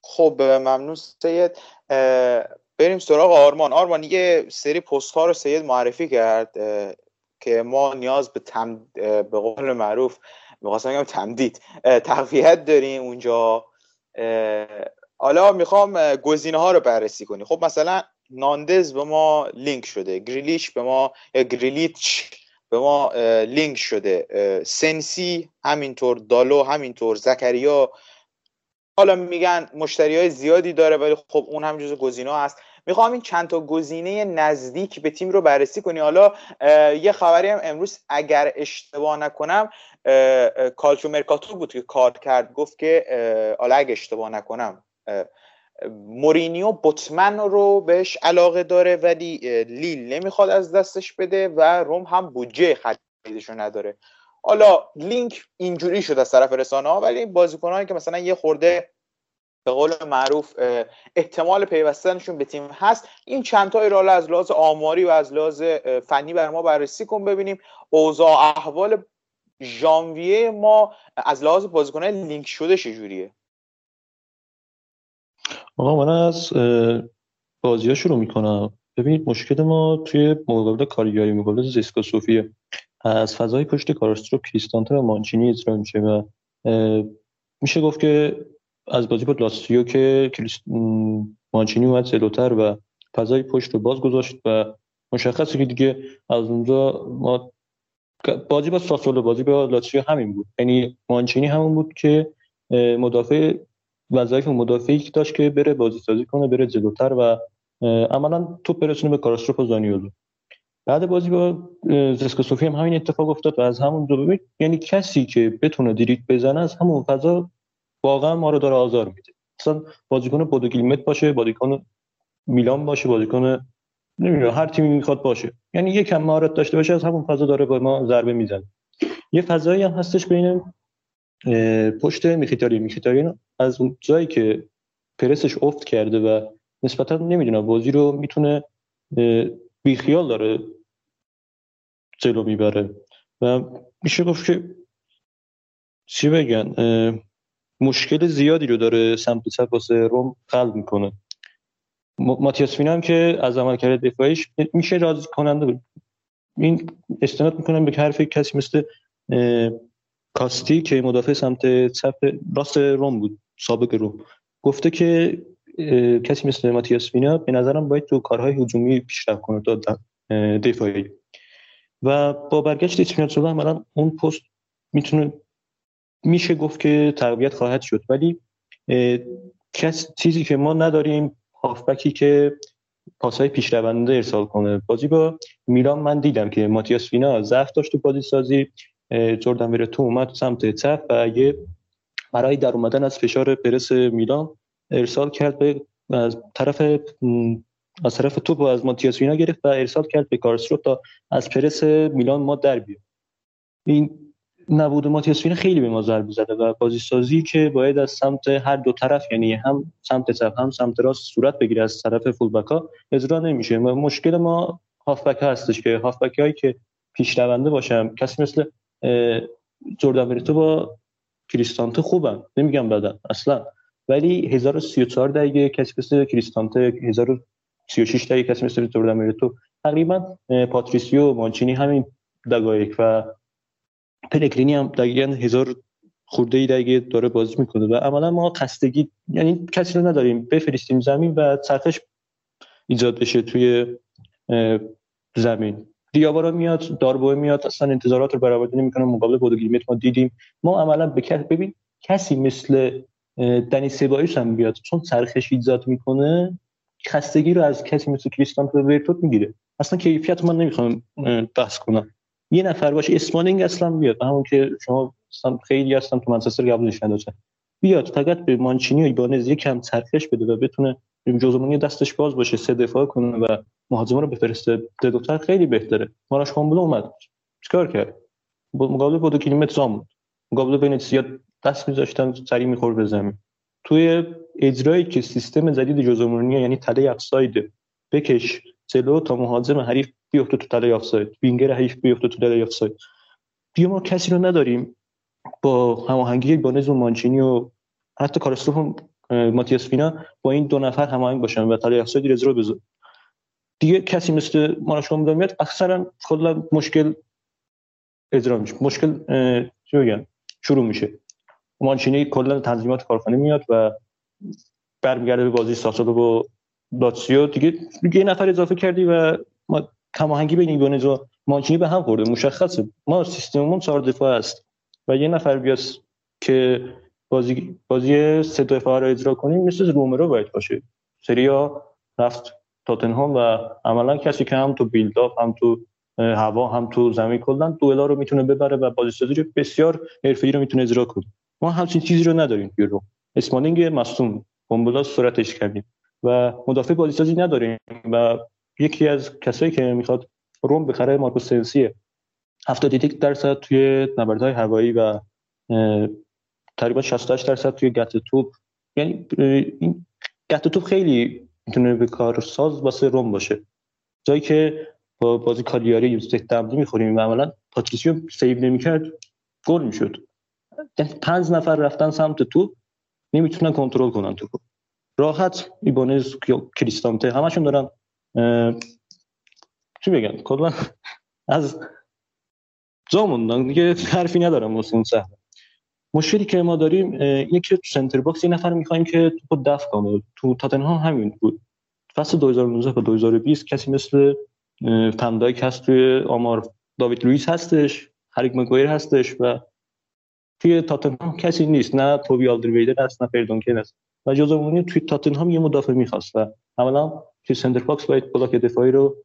خب ممنون سید. بریم سراغ آرمان. آرمان یه سری پست ها رو سید معرفی کرد که ما نیاز به تم... به قول معروف می‌خواستم بگم تمدید تقویت داریم اونجا. حالا می‌خوام گزینه ها رو بررسی کنیم. خب مثلا ناندز به ما لینک شده گریلیش به ما گریلیچ به ما لینک شده. سنسی همینطور دالو همینطور زکریا. حالا میگن مشتری های زیادی داره ولی خب اون هم جز گزینه هست. می‌خوام این چند تا گزینه نزدیک به تیم رو بررسی کنی. حالا یه خبری هم امروز اگر اشتباه نکنم کالچو مرکاتو بود که کار کرد گفت که حالا اگه اشتباه نکنم مورینیو بوتمن رو بهش علاقه داره ولی لیل نمی‌خواد از دستش بده و روم هم بودجه خریدشو نداره. حالا لینک اینجوری شده از طرف رسانه ها ولی بازیکنانی که مثلا یه خورده به قول معروف احتمال پیوستنشون به تیم هست. این چند تا رو از لحاظ آماری و از لحاظ فنی بر ما بررسی کن ببینیم. اوضاع احوال ژانویه ما از لحاظ بازیکنان لینک شده چجوریه؟ آقا من از بازی ها شروع می‌کنم. ببینید مشکل ما توی مقابل کاریگاری مقابل زیسکا صوفیه از فضای پشت کارسترو کریستانته و مانچینی اجرا میشه و میشه گفت که از بازی با لاستیو که مانچینی اومد جلوتر و فضای پشت رو باز گذاشت و مشخصه که دیگه از اونجا ما بازی با ساسولو بازی با لاتسیو همین بود. یعنی مانچینی همون بود که مدافع وظایف مدافعی که داشت که بره بازی سازی کنه بره جلوتر و عملا توپ برسونه به کاراستروپ و زانیولو. بعد بازی با زسکا صوفی هم همین اتفاق افتاد و از همون دو یعنی کسی که بتونه دریک بزنه از همون فضا واقعا ما رو داره آزار میده. مثلا بازیکن بودو باشه بازیکن میلان باشه بازیکن نمی‌دونم هر تیمی می‌خواد باشه. یعنی یکم مهارت داشته باشه از همون فضا داره با ما ضربه می‌زنه. یه فضایی هم هستش بین پشت میخیتاری. میخیتاریان از اون جایی که پرسش افت کرده و نسبتا نمی‌دونم بازی رو می‌تونه بیخیال داره جلو می‌بره. و میشه گفت که چی بگن مشکل زیادی رو داره سمت چپ واسه روم خلق می‌کنه. ماتیاس هم که از عملکرد دفاعیش میشه راضی کننده بود. این استناد می‌کنم به حرف کسی مثل کاستی که مدافع سمت چپ راست روم بود. سابق روم گفته که کسی مثل ماتیاس وینا به نظرم باید تو کارهای هجومی پیشرفت کنه تا دفاعی. و با برگشت شده عملا اون پست می‌تونه میشه گفت که تقویت خواهد شد. ولی کس چیزی که ما نداریم هافبکی که پاسهای پیشرونده ارسال کنه. بازی با میلان من دیدم که ماتیاس وینا ضعف داشت تو بازی سازی جردن تو اومد سمت چپ و یه برای در اومدن از فشار پرس میلان ارسال کرد به از طرف از طرف توپ از ماتیاس وینا گرفت و ارسال کرد به کارسرو تا از پرس میلان ما در بیاد. این نبود ماتیاس وینا خیلی به ما ضربه زده و بازی سازی که باید از سمت هر دو طرف یعنی هم سمت چپ هم سمت راست صورت بگیره از طرف فول ها اجرا نمیشه. و مشکل ما هافبک هستش که هافبک هایی که پیشرونده باشم کسی مثل جردن با کریستانته خوبن. نمیگم بدن اصلا. ولی 1034 دقیقه کسی مثل کریستانته 1036 دقیقه کسی مثل جردن تقریبا پاتریسیو مانچینی همین دقایق و پلگرینی هم دقیقا هزار خورده ای دقیقه داره بازی می‌کنه و عملا ما خستگی یعنی کسی رو نداریم. بفرستیم زمین و چرخش ایجاد بشه توی زمین. دیابارا میاد داربوه میاد اصلا انتظارات رو برآورده نمی‌کنه مقابل بودو ما دیدیم. ما عملا به کس ببین کسی مثل دنی سبایش هم بیاد چون چرخش ایجاد می‌کنه خستگی رو از کسی مثل کریستان ورتوت می‌گیره. اصلا کیفیت من نمی‌خوام بحث کنم. یه نفر باشه اسمانینگ اصلا بیاد. همون که شما خیلی هستن تو منچستر قبولش نداشتن بیاد فقط به مانچینی و ایبانز کم چرخش بده و بتونه جوزمانی دستش باز باشه سه دفاع کنه و مهاجم رو بفرسته. ده دکتر خیلی بهتره. ماراش کامبلو اومد. چیکار کرد؟ مقابل بودو کیلومتر زام بود. مقابل ونیسیا دست میذاشتن سری میخور به زمین. توی اجرایی که سیستم جدید جوزمانی یعنی تله افساید بکش جلو تا مهاجم حریف بیفته تو تله آفساید وینگر حریف بیفته تو تله آفساید بیا ما کسی رو نداریم. با هماهنگی بانز و مانچینی و حتی کارستوف و ماتیاس فینا با این دو نفر هماهنگ باشن و تله آفساید رزرو بذار. دیگه کسی مثل ماراشکام میاد اکثرا کلا مشکل اجرا میشه. مشکل چی بگم شروع میشه. مانچینی کلا تنظیمات کارخانه میاد و برمیگرده به بازی ساسولو و لاتسیو. دیگه یه نفر اضافه کردی و ما هماهنگی بین ایگونز و مانچینی به هم خورده. مشخصه. ما سیستممون چهار دفاع است و یه نفر بیاس که بازی بازی سه دفاع رو اجرا کنیم مثل رومرو باید باشه. سریا رفت تاتنهام و عملا کسی که هم تو بیلداپ هم تو هوا هم تو زمین کلا دوئلا رو می‌تونه ببره و بازی سازی رو بسیار حرفه‌ای رو می‌تونه اجرا کنه. ما همچین چیزی رو نداریم رو اسمالینگ مصدوم. بمبولا صورتش کردیم. و مدافع بازیسازی نداریم و یکی از کسایی که می‌خواد روم بخره مارکو سنسیه 71 درصد توی نبردهای هوایی و تقریبا 68 درصد توی گت توپ. یعنی این گت توپ خیلی می‌تونه به کار ساز واسه روم باشه. جایی که با بازی کالیاری یوزده دمدی می‌خوریم و عملا پاتریسیو سیو نمی‌کرد گل می‌شد. یعنی پنج نفر رفتن سمت توپ نمی‌تونن کنترل کنن توپ راحت ایبانز یا کریستانته همشون دارن چی بگن کلا از جا موندن دیگه حرفی ندارم واسه اون مشکلی که ما داریم تو سنتر باکس یه نفر می‌خوایم که تو دفع کنه. تو تاتنهام همین بود. فصل 2019 تا 2020 کسی مثل فندایک هست توی آمار. داوید لوئیس هستش هریک مگویر هستش و توی تاتنهام کسی نیست. نه توبی آلدرویدر هست نه فردونکن هست. و جوزمونی توی تاتنهام یه مدافع می‌خواست و اولا توی سنتر باکس باید بلاک دفاعی رو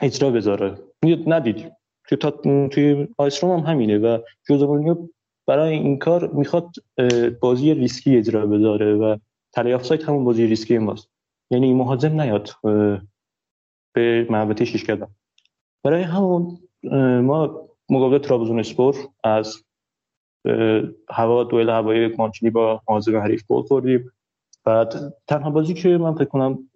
اجرا بذاره. ندید توی تا... توی آیستروم هم همینه و جوزمونی برای این کار می‌خواد بازی ریسکی اجرا بذاره و تلیاف سایت همون بازی ریسکی ماست. یعنی مهاجم نیاد به محوطه شیش کردن برای همون ما مقابل ترابزون اسپور از هوا دوئل هوایی مانچینی با مهاجم حریف گل خوردیم. بعد تنها بازی که من فکر کنم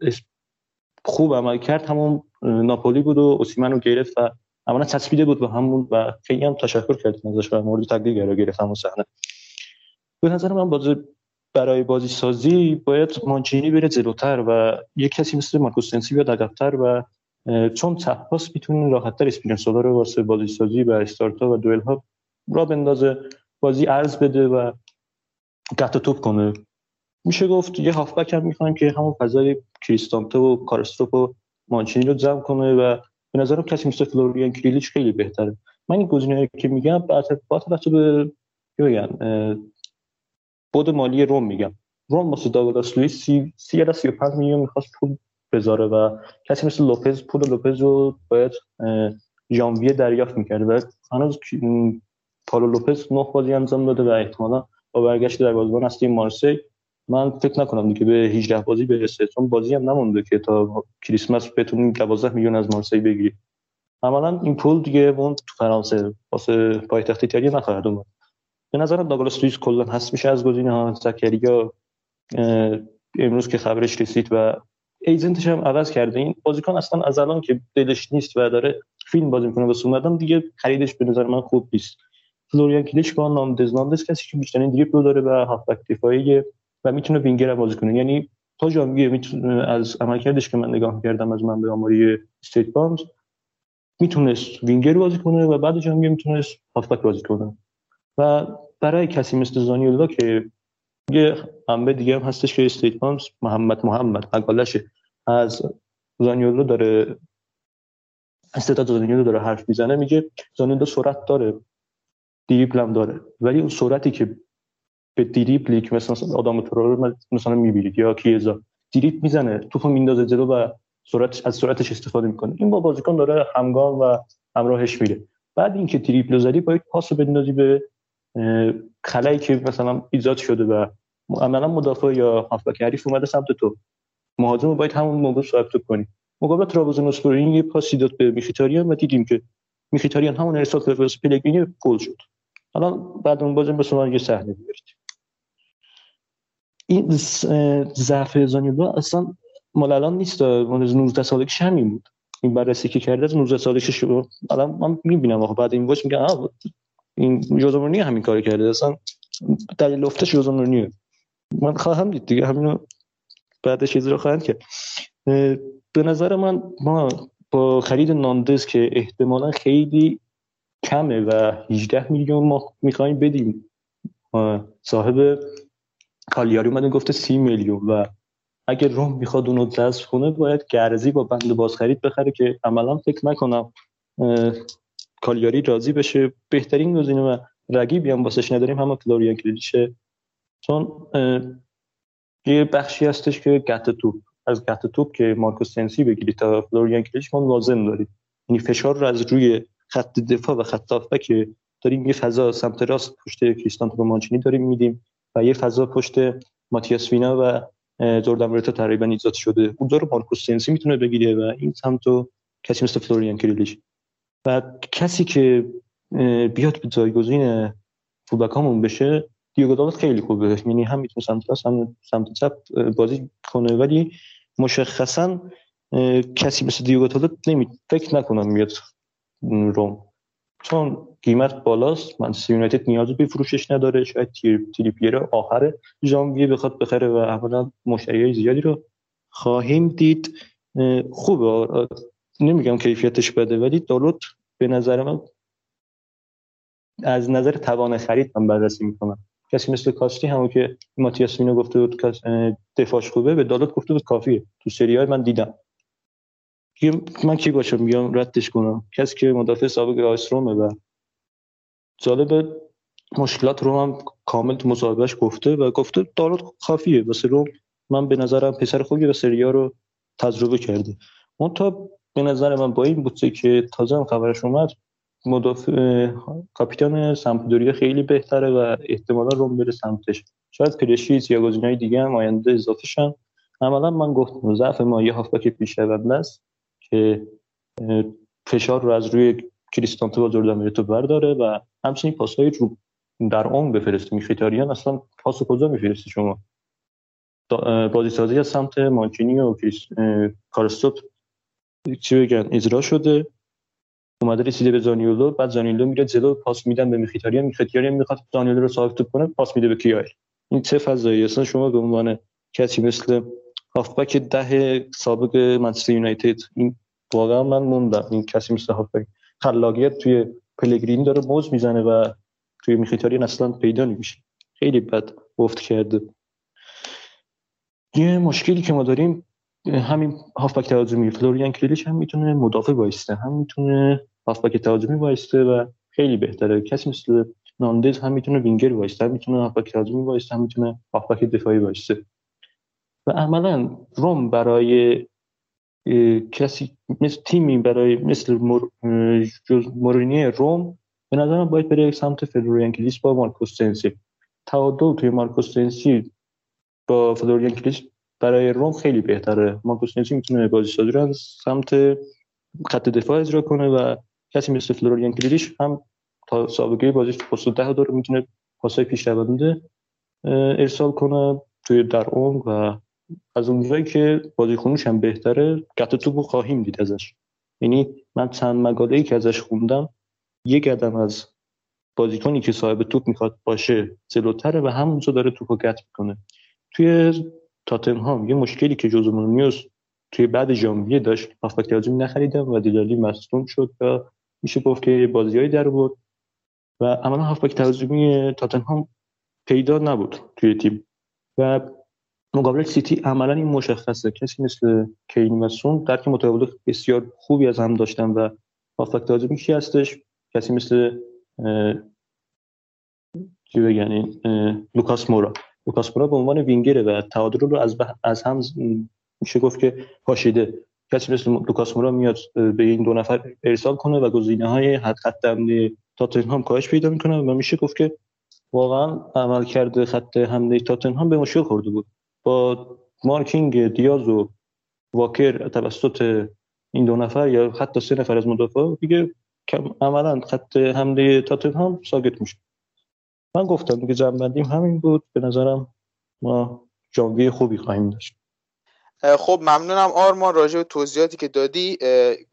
خوب عمل کرد همون ناپولی بود و اوسیمن رو گرفت و عملا چسبیده بود به همون و خیلی هم تشکر کردیم ازش و مورد تقدیر قرار گرفت همون صحنه. به نظر من بازی برای بازی سازی باید مانچینی بره جلوتر و یک کسی مثل مارکوس سنسی بیاد عقب‌تر و چون چپ پاس می‌تونه راحتتر اسپینسولا رو واسه بازی سازی و استارتا و دوئل ها را بندازه بازی عرض بده و قطع توپ کنه. میشه گفت یه هافبک هم می‌خوایم که همون فضای کریستانته و کارستروپ و مانچینی رو جمع کنه و به نظرم کسی مثل فلوریان کریلیچ خیلی بهتره. من این گزینه‌ای که میگم با توجه به بگم؟ بود مالی روم میگم. روم واسه داگلاس لوئیس سی سی یا 35 میلیون می‌خواست پول بذاره و کسی مثل لوپز پول لوپز رو باید ژانویه دریافت می‌کرده و هنوز پالو لوپز نه بازی انجام داده و احتمالا با برگشت در بازبان هستی مارسی. من فکر نکنم دیگه به 18 بازی برسه چون بازی هم نمونده که تا کریسمس بتونیم 12 میلیون از مارسی بگیری. عملا این پول دیگه اون تو فرانسه واسه پایتخت ایتالیا نخواهد اومد. به نظرم داگلاس لوئیس کلا هست میشه از گزینه ها. زکریا امروز که خبرش رسید و ایجنتش هم عوض کرده. این بازیکن اصلا از الان که دلش نیست و داره فیلم بازی می‌کنه واسه اومدم دیگه خریدش به نظر من خوب نیست. فلوریان کلیچ با نام دزناندس کسی که بیشترین دریبل داره و هافبک دفاعی و می‌تونه وینگر بازی کنه. یعنی تا می‌تونه از عملکردش که من نگاه کردم از من به آماری استیت بامز می‌تونست وینگر بازی کنه و بعد ژانویه می‌تونست هافبک بازی کنه. و برای کسی مثل زانیولا که یه منبع دیگه هم هستش که استیت بامز محمد محمد مقالش از زانیولو داره استعداد زانیولو داره حرف می‌زنه میگه زانیولو سرعت داره دریبل هم داره. ولی اون سرعتی که به دریبلی که مثلا آدم رو مثلا می‌بینید یا کیزا. دریبل می‌زنه توپو میندازه جلو و سرعت از سرعتش استفاده می‌کنه. این با بازیکن داره همگام و همراهش میره. بعد اینکه تریپل زدی باید پاس بندازی به خلایی که مثلا ایجاد شده و عملا مدافع یا هافبک حریف اومده سمت تو. مهاجم باید همون موقع صاحب تو کنی. مقابل ترابزونسپور این یه پاسی داد به میخیتاریان و دیدیم که میخیتاریان همون ارسال کرد واسه پلگرینی گل شد. الان بعد اون بازم به یه صحنه بیارید این ضعف زانیولا اصلا مال الان نیست مال 19 سالگیش همین بود. این بررسی که کرده از 19 سالگیش شروع الان من می‌بینم آخه. بعد این واش میگه این جوزمونی همین کار کرده. اصلا دلیل افتش جوزمونیه من خواهم دید دیگه همینو بعدش چیزی رو خواهند کرد. به نظر من ما با خرید ناندز که احتمالا خیلی کمه و 18 میلیون ما می‌خوایم بدیم. صاحب کالیاری اومده گفته 30 میلیون و اگر روم می‌خواد اونو جذب کنه باید گرزی با بند باز خرید بخره که عملا فکر نکنم کالیاری راضی بشه. بهترین گزینه و رقیبی هم واسش نداریم همه فلوریان کلیشه چون یه بخشی هستش که گت توپ از گت توپ که مارکو سنسی بگیری تا فلوریان کلیش ما لازم داریم. یعنی فشار رو از روی خط دفاع و خط که داریم یه فضا سمت راست پشت کریستانتو مانچینی داریم میدیم. و یه فضا پشت ماتیاس وینا و جردن ورتا تقریبا ایجاد شده. اون رو مارکو سنسی می‌تونه بگیره و این سمتو کسی مثل فلوریان کلیش و کسی که بیاد به جایگزین فوبکامون بشه دیگو دالت خیلی خوبه. یعنی هم می‌تونه سمت راست هم سمت چپ بازی کنه. ولی مشخصا کسی مثل دیگو دالت نمی فکر نکنم میاد روم. چون قیمت بالاست من یونایتد نیاز به فروشش نداره. شاید تریپیر آخر ژانویه بخواد بخره و اولا مشتری زیادی رو خواهیم دید. خوبه. نمیگم کیفیتش بده ولی دالوت به نظر من از نظر توان خرید من بررسی می‌کنم کسی مثل کاستی همون که ماتیاس مینو گفته بود دفاعش خوبه به دالوت گفته بود کافیه. تو سری های من دیدم. من کی باشم میگم ردش کنم. کسی که مدافع سابق آیس رومه و جالب مشکلات رو هم کامل تو مصاحبهش گفته و گفته دالوت کافیه. واسه روم من به نظرم پسر خوبی و سریا رو تجربه کرده. اون تا به نظر من با این بوده که تازه هم خبرش اومد مدافع کاپیتان سمپدوریا خیلی بهتره و احتمالا روم بره سمتش. شاید پرشیز یا گزینه‌های دیگه هم آینده اضافه شن عملا من گفتم ضعف ما یه هافبک پیشرونده است. که فشار رو از روی کریستانتو جردن میرتو برداره و همچنین پاسهای رو در عمق بفرسته میخیتاریان اصلا پاس کجا میفرسته شما؟ بازی سازی از سمت مانچینی و کارستوپ چی بگن اجرا شده. اومده رسیده به زانیولو بعد زانیولو میره جلو پاس میدن به میخیتاریان میخیتاریان می‌خواد زانیولو رو صاحب توپ کنه پاس میده به کیایل این چه فضایی؟ اصلا شما به عنوان کسی مثل هافبک ده سابق منچستر یونایتد. این واقعا من موندم. این کسی مثل هافبک. خلاقیت توی پلگرین داره موز می‌زنه و توی میخیتاریان اصلا پیدا نمیشه. خیلی بد افت کرده یه مشکلی که ما داریم همین هافبک تهاجمی. فلوریان کلیش هم می‌تونه مدافع وایسته هم می‌تونه هافبک تهاجمی وایسته و خیلی بهتره. کسی مثل ناندز هم می‌تونه وینگر وایسته هم می‌تونه هافبک تهاجمی وایسته هم می‌تونه هافبک دفاعی وایسته و عملا روم برای کسی مثل تیمی برای مثل مور... مورینی روم به نظرم باید بره سمت فلوریان کلیس با مارکوس سنسی تعادل توی مارکوس سنسی با فلوریان کلیس برای روم خیلی بهتره. مارکوس سنسی می‌تونه بازی سازی رو سمت خط دفاع اجرا کنه و کسی مثل فلوریان کلیش هم تا سابقه بازیش پست ده داره می‌تونه پاسای پیش ارسال کنه توی در عمق و از اونجایی که بازی خونوش هم بهتره قطع توپو خواهیم دید ازش. یعنی من چند مقاله ای که ازش خوندم یک قدم از بازیکنی که صاحب توپ می‌خواد باشه جلوتره و همونجا داره توپو قطع می‌کنه. توی تاتنهام یه مشکلی که جوزو مورینیوس توی بعد ژانویه داشت هافبک هجومی نخریدم و دیلالی مصدوم شد و میشه گفت که بازیایی در بود و عملا هافبک تهاجمی تاتنهام پیدا نبود توی تیم. و مقابل سیتی عملا این مشخصه. کسی مثل کین و سون درک متقابل بسیار خوبی از هم داشتن و هافبک تهاجمی کی هستش؟ کسی مثل چی بگن لوکاس مورا. لوکاس مورا به عنوان وینگره و تعادل رو از, از هم میشه گفت که پاشیده. کسی مثل لوکاس مورا میاد به این دو نفر ارسال کنه و گزینه های خط خط تاتنهام کاهش پیدا می‌کنه و میشه گفت که واقعا عمل کرده خط حمله تاتنهام به مشکل خورده بود. مارکینگ دیاز و واکر توسط این دو نفر یا حتی سه نفر از مدافع دیگه عملا خط حمله تاتنهام ساگت میشه من گفتم دیگه جنبندیم همین بود. به نظرم ما جانوی خوبی خواهیم داشت. خب ممنونم آرمان راجع به توضیحاتی که دادی.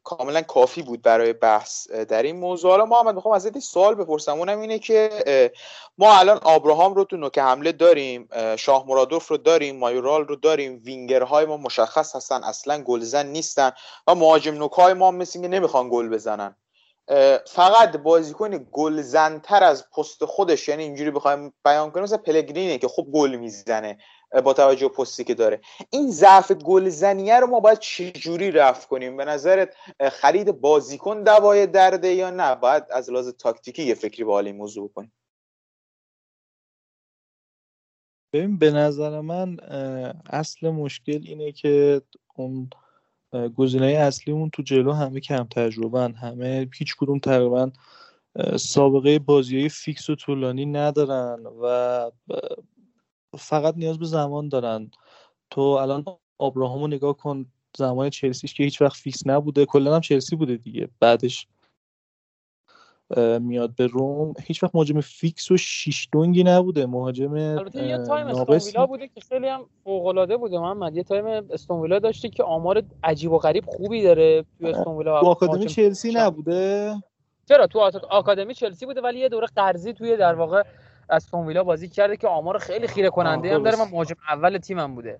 کاملا کافی بود برای بحث در این موضوع. حالا محمد می‌خوام ازت سوال بپرسم. اونم اینه که ما الان آبراهام رو تو نوک حمله داریم شاه مرادوف رو داریم مایورال رو داریم وینگرهای ما مشخص هستن اصلا گلزن نیستن و مهاجم نوکای ما مثل نمی‌خوان گل بزنن. فقط بازیکن گلزنتر از پست خودش یعنی اینجوری بخوایم بیان کنیم مثلا پلگرینه که خب گل می‌زنه. با توجه پستی که داره. این ضعف گلزنیه رو ما باید چجوری رفت کنیم؟ به نظرت خرید بازیکن دوای درده یا نه؟ باید از لحاظ تاکتیکی یه فکری به حال این موضوع کنیم. ببین به نظر من اصل مشکل اینه که اون گزینه اصلیمون تو جلو همه کم تجربه همه هیچ کدوم تقریبا سابقه بازی های فیکس و طولانی ندارن و فقط نیاز به زمان دارن. تو الان آبراهامو نگاه کن زمان چلسیش که هیچ وقت فیکس نبوده. کلا هم چلسی بوده دیگه. بعدش میاد به روم. هیچ وقت مهاجم فیکس و شیش دونگی نبوده. مهاجم البته یه time استون بوده که خیلی هم فوق العاده بوده. محمد یه time استون ویلا داشتی که آمار عجیب و غریب خوبی داره تو استون ویلا تو آکادمی چلسی نبوده؟ چرا؟ تو آکادمی چلسی بوده ولی یه دوره قرضی توی در واقع استون ویلا بازی کرده که آمار خیلی خیره کننده هم داره. من مهاجم اول تیمم بوده.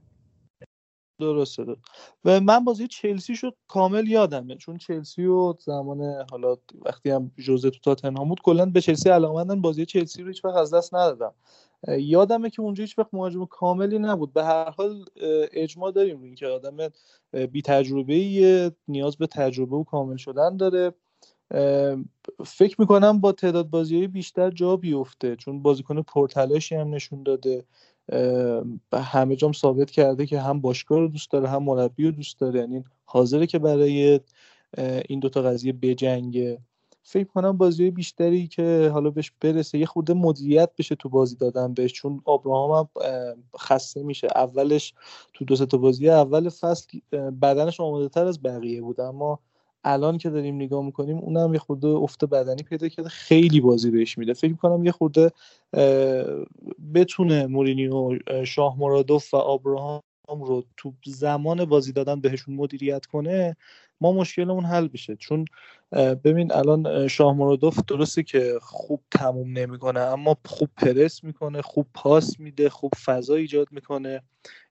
درسته و من بازی چلسی شد کامل یادمه. چون چلسی و زمان حالا وقتی هم جوزه تو تاتنهام بود کلا به چلسی علاقمندن. بازی چلسی رو هیچ وقت از دست ندادم. یادمه که اونجا هیچ وقت مهاجم کاملی نبود. به هر حال اجماع داریم. روی اینکه آدم بی تجربه نیاز به تجربه و کامل شدن داره. فکر می‌کنم با تعداد بازی بیشتر جا بیفته چون بازیکن پرتلاشی هم نشون داده. همه جام ثابت کرده که هم باشگاه رو دوست داره هم مربی رو دوست داره. یعنی حاضره که برای این دوتا قضیه بجنگه. فکر کنم بازی بیشتری که حالا بهش برسه یه خورده مدیریت بشه تو بازی دادن بهش چون آبراهام هم خسته میشه. اولش تو دو تا بازی اول فصل بدنش آماده تر از بقیه بود اما الان که داریم نگاه می‌کنیم اونم یه خورده افت بدنی پیدا کرده خیلی بازی بهش میده. فکر می‌کنم یه خورده بتونه مورینیو شاه مرادوف و آبراهام رو تو زمان بازی دادن بهشون مدیریت کنه ما مشکلمون حل بشه چون ببین الان شاه مرادوف درسته که خوب تموم نمی‌کنه اما خوب پرس می‌کنه خوب پاس میده خوب فضا ایجاد می‌کنه.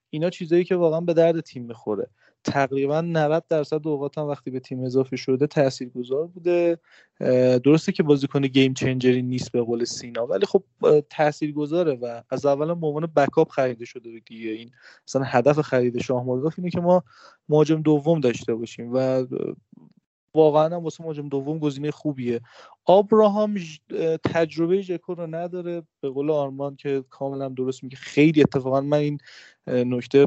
اینا چیزایی که واقعا به درد تیم می‌خوره. تقریبا 90 درصد اوقات هم وقتی به تیم اضافه شده تاثیرگذار بوده. درسته که بازیکن گیم چنجری نیست به قول سینا ولی خب تاثیرگذاره و از اول به عنوان بکاپ خریده شده دیگه. این مثلا هدف خرید شاه اینه که ما مهاجم دوم داشته باشیم و واقعا هم واسه مهاجم دوم گزینه خوبیه. آبراهام تجربه ژکو رو نداره. به قول آرمان که کاملا درست میگه. خیلی اتفاقا من این نکته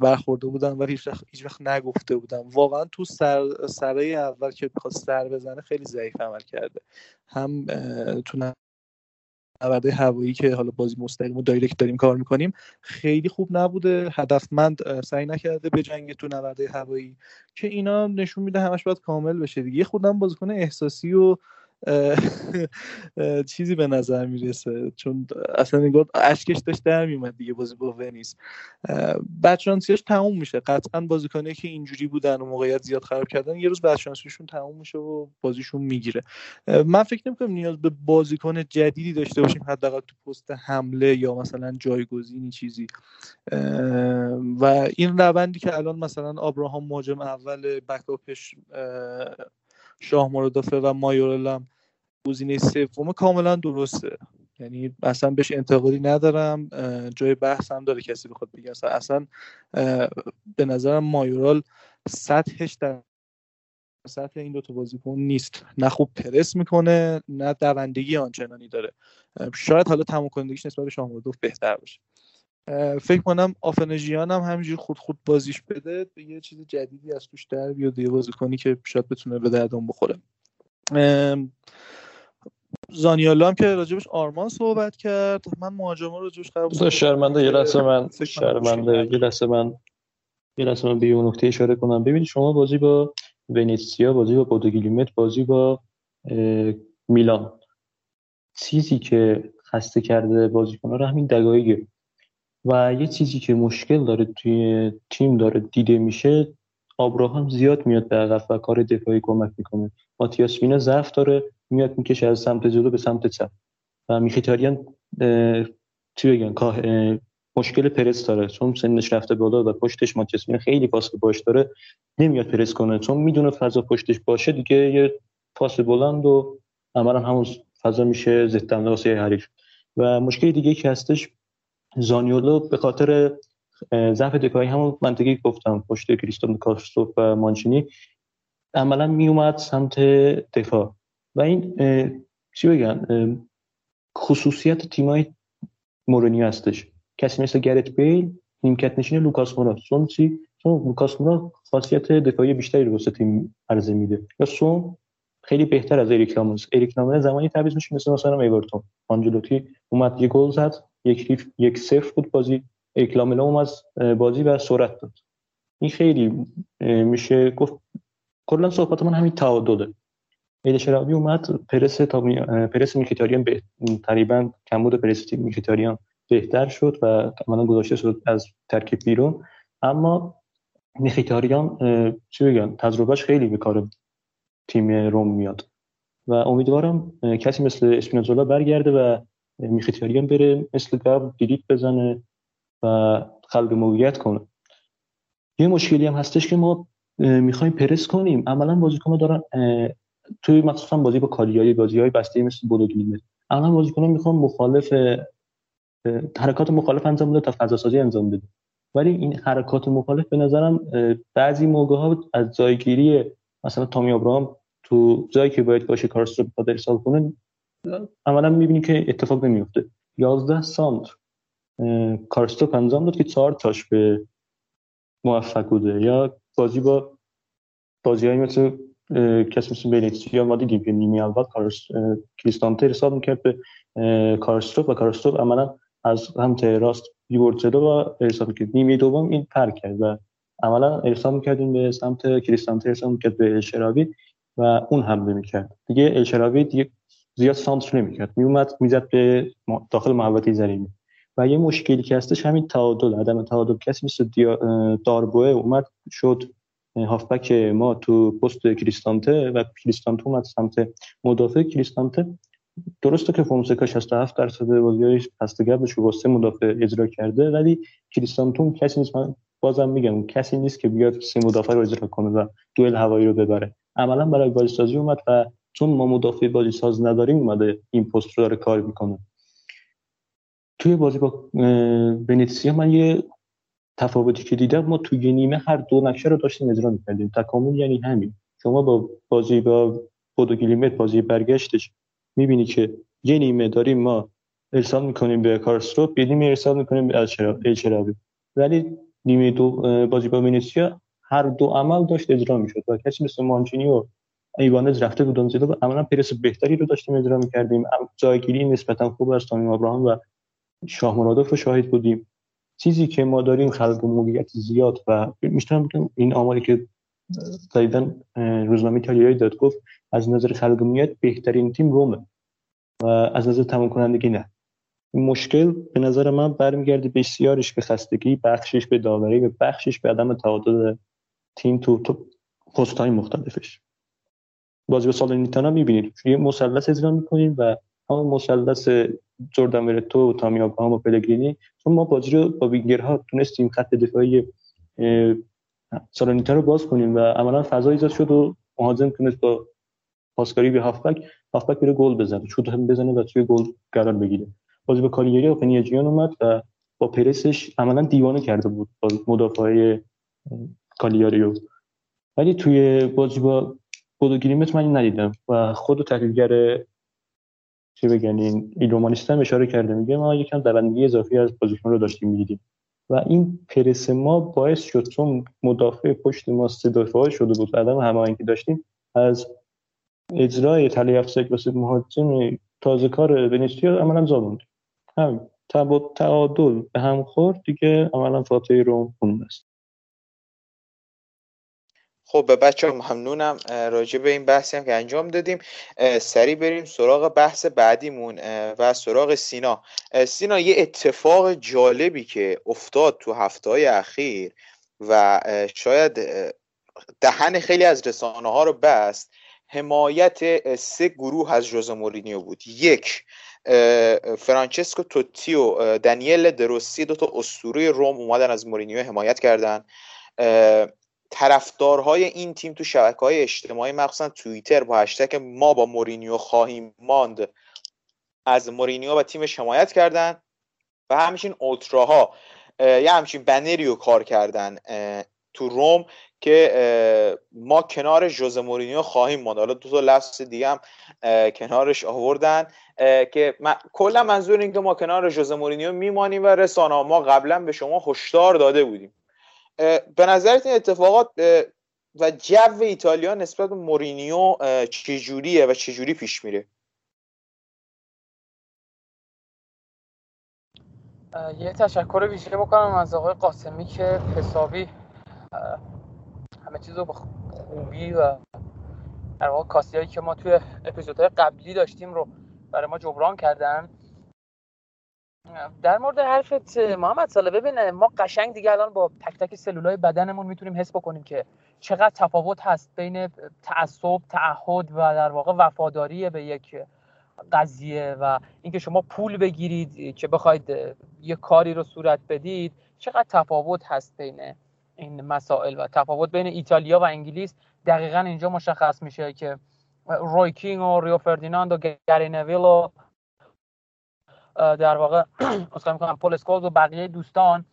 برخورده بودم ولی هیچ وقت نگفته بودم. واقعا تو سر سره اول که بخواد سر بزنه خیلی ضعیف عمل کرده. هم تو نبرده هوایی که حالا بازی مستقیم و دایرکت داریم کار می‌کنیم. خیلی خوب نبوده. هدفمند سعی نکرده به جنگ تو نبرده هوایی. که اینا نشون میده همش باید کامل بشه دیگه. خودم بازیکن احساسی و چیزی به نظر می‌رسه. چون اصلا نگاه اشکش داشت در میومد دیگه بازی با ونیس بدشانسیاش تموم میشه. قطعا بازیکنایی که اینجوری بودن و موقعیت زیاد خراب کردن یه روز بدشانسیشون تموم میشه و بازیشون می‌گیره. من فکر نمی‌کنم نیاز به بازیکن جدیدی داشته باشیم حداقل تو پست حمله یا مثلا جایگزینی چیزی. و این روندی که الان مثلا آبراهام مهاجم اول بکاپش شاه مرادافه و مایورلم گزینه سوم کاملا درسته. یعنی اصلا بهش انتقادی ندارم جای بحث هم داره کسی بخواد بگه. اصلا, اصلا به نظرم مایورال سطحش در سطح این دوتا بازیکن نیست. نه خوب پرس می‌کنه نه دوندگی آنچنانی داره. شاید حالا تمام کنندگیش نسبت به شامردوف بهتر باشه. فکر کنم آفنژیان هم همینجوری خود خود بازیش بده یه چیز جدیدی از توش در بیاد یه بازیکنی که شاید بتونه به دردم بخوره. زانیالا هم که راجبش آرمان صحبت کرد. من مهاجم راجبش خراب بود شرمنده یه لحظه من شرمنده یه لحظه من یه لحظه من به اون نکته اشاره کنم. ببینید شما بازی با ونیسیا بازی با بودوگلیمت بازی با میلان. چیزی که خسته کرده بازیکن‌ها رو همین دقایقه و یه چیزی که مشکل داره توی تیم داره دیده میشه آبراهام زیاد میاد به عقب و کار دفاعی کمک می‌کنه. ماتیاس مینا ضعف داره میاد می‌کشه از سمت جلو به سمت چپ. و میخیتاریان چی بگن مشکل پرس داره. چون سنش رفته بالا و پشتش ماتیاس مینا خیلی پاس باش داره نمیاد پرس کنه. چون می‌دونه فضا پشتش باشه دیگه یه پاس بلند و عملا همون فضا میشه ضد واسه حریف. و مشکل دیگه که هستش زانیولو به خاطر ضعف دفاعی همون منطقی گفتم پشت کریستون کاستوف و مانچینی عملا می اومد سمت دفاع. و این چی بگن خصوصیت تیمای مورینیو هستش. کسی مثل گرت بیل نیمکت نشین لوکاس مورا. چون چی؟ چون لوکاس مورا خاصیت دفاعی بیشتری رو واسه تیم عرضه میده. یا سون خیلی بهتر از اریک لاموس اریک لاموس زمانی تعویض میشه مثل مثلا ایورتون. آنجلوتی اومد یه گل زد. یک یک صفر بود بازی. اکلاملا از بازی و سرعت داد. این خیلی میشه گفت کلا صحبت من همین تعادله. ایل شرابی اومد پرس تا پرس میکیتاریان به تقریبا کمبود پرس میکیتاریان بهتر شد و عملا گذاشته شد از ترکیب بیرون. اما میخیتاریان چی بگم تجربهش خیلی به کار تیم روم میاد. و امیدوارم کسی مثل اسپینازولا برگرده و میخیتاریان بره مثل قبل دیلیت بزنه و خلق موقعیت کنه. یه مشکلی هم هستش که ما می‌خوایم پرس کنیم. عملا بازیکن دارن توی مخصوصا بازی با کالیایی بازی های بسته مثل بودوگلیمه عملا بازیکن می‌خوان مخالف حرکات مخالف انجام بده تا فضا سازی انجام بده. ولی این حرکات مخالف به نظرم بعضی موقع ها از جایگیری مثلا تامی ابراهام تو جایی که باید باشه کارستو بخواد ارسال کنه عملا می‌بینی که اتفاق نمیفته 11 سانتر. کارستوک انجام داد که چهار تاش به موفق بوده. یا بازی با بازی های مثل کسی مثل بنیتسیا ما دیدیم که نیمه اول کریستانته حساب می‌کرد به کارستروف و کارستروف عملا از هم راست بیورد جلو و ارسال می‌کرد. نیمه دوم این پر کرد و عملا ارسال می‌کردیم به سمت کریستانته ارسال می‌کرد به الشراوی و اون حمله می‌کرد. دیگه الشراوی دیگه زیاد سانتر نمی‌کرد. میومد می‌زد به داخل محوطه زمینی و یه مشکلی که هستش همین تعادل عدم تعادل. کسی مثل داربوه اومد شد هافبک ما تو پست کریستانته و کریستانته اومد سمت مدافع. کریستانته درسته که فونسکا 67 درصد بازیایش پست گردش رو واسه مدافع اجرا کرده ولی کریستانتون کسی نیست. من بازم میگم کسی نیست که بیاد سه مدافع رو اجرا کنه و دوئل هوایی رو ببره. عملا برای بازی سازی اومد و چون ما مدافع بازی ساز نداریم اومده این پست رو داره کار می‌کنه. توی بازی با ونیتسیا من یه تفاوتی که دیدم ما توی نیمه هر دو نقشه رو داشتیم اجرا می‌کردیم. تکامل یعنی همین. شما با بازی با بودو گلیمت بازی برگشتش می‌بینی که یه نیمه داریم ما ارسال می‌کنیم به کارستروپ یه نیمه ارسال می‌کنیم به الچراوی ولی نیمه دو بازی با ونیسیا هر دو عمل داشت اجرا می‌شد و کسی مثل مانچینی و ایوانز رفته بودن زیرا عملا پرس بهتری رو داشتیم اجرا می‌کردیم. جایگیری نسبتا خوب از تامیم ابراهام و شاه مرادوف رو شاهد بودیم. چیزی که ما داریم خلق موقعیت زیاد و می‌تونم بگم این آماری که زایدن روزنامه ایتالیایی داد گفت از نظر خلق موقعیت بهترین تیم رومه و از نظر تمام کنندگی نه. این مشکل به نظر من برمیگرده بسیارش به خستگی بخشش به داوری و بخشش به عدم تعادل تیم تو تو پست های مختلفش. بازی به سالرنیتانا می‌بینید. یه مثلث اجرا می‌کنیم و همون مثلث جردن ورتو و تامی آبراهام و پلگرینی. چون ما بازی رو با وینگرها تونستیم خط دفاعی سالرنیتا رو باز کنیم و عملا فضا ایجاد شد و مهاجم تونست با پاسکاری به هافبک هافبک بره گل بزنه شوت هم بزنه و توی گل قرار بگیره. بازی با کالیری و پنیاجیان اومد و با پرسش عملا دیوانه کرده بود با مدافع کالیاریو. ولی توی بازی با گریمت من ندیدم و خود تحلیلگر چه بگن این ایلومانیستم اشاره کرده میگه ما یکم دوندگی اضافی از بازیکن رو داشتیم می‌دیدیم. و این پرس ما باعث شد چون مدافع پشت ما سه شده بود عدم هماهنگی داشتیم از اجرای افسک واسه مهاجم تازه کار ونیسیا عملا زاموند هم تعادل به هم خورد دیگه عملا فاتحه رو خوند است. خب به بچه ممنونم. راجع به این بحثی هم که انجام دادیم. سریع بریم سراغ بحث بعدیمون و سراغ سینا. سینا یه اتفاق جالبی که افتاد تو هفته های اخیر و شاید دهن خیلی از رسانه ها رو بست حمایت سه گروه از ژوزه مورینیو بود. یک فرانچسکو توتی و دانیل دروسی دو تا اسطوره روم اومدن از مورینیو حمایت کردن. طرفدارهای این تیم تو شبکه های اجتماعی مخصوصا توییتر با هشتگ ما با مورینیو خواهیم ماند. از مورینیو و تیمش حمایت کردن و همچنین اولتراها یه همچین بنری رو کار کردن تو روم که ما کنار ژوزه مورینیو خواهیم ماند. حالا دو تا لفظ دیگه هم کنارش آوردن که کلا منظور این که ما کنار ژوزه مورینیو میمانیم و رسانه ما قبلا به شما هشدار داده بودیم. به نظرت این اتفاقات و جو ایتالیا نسبت به مورینیو چجوریه و چجوری پیش میره؟ یه تشکر ویژه بکنم از آقای قاسمی که حسابی همه چیز رو به خوبی و در واقع کاسی که ما توی اپیزودهای قبلی داشتیم رو برای ما جبران کردن. در مورد حرفت محمد ساله ببین ما قشنگ دیگه الان با تک تک سلولای بدنمون می‌تونیم حس بکنیم که چقدر تفاوت هست بین تعصب تعهد و در واقع وفاداری به یک قضیه و اینکه شما پول بگیرید که بخواید یه کاری رو صورت بدید چقدر تفاوت هست بین این مسائل و تفاوت بین ایتالیا و انگلیس. دقیقا اینجا مشخص میشه که روی کینگ و ریو فردیناند و گری و در واقع اصلا می‌کنم پول اسکولز و بقیه دوستان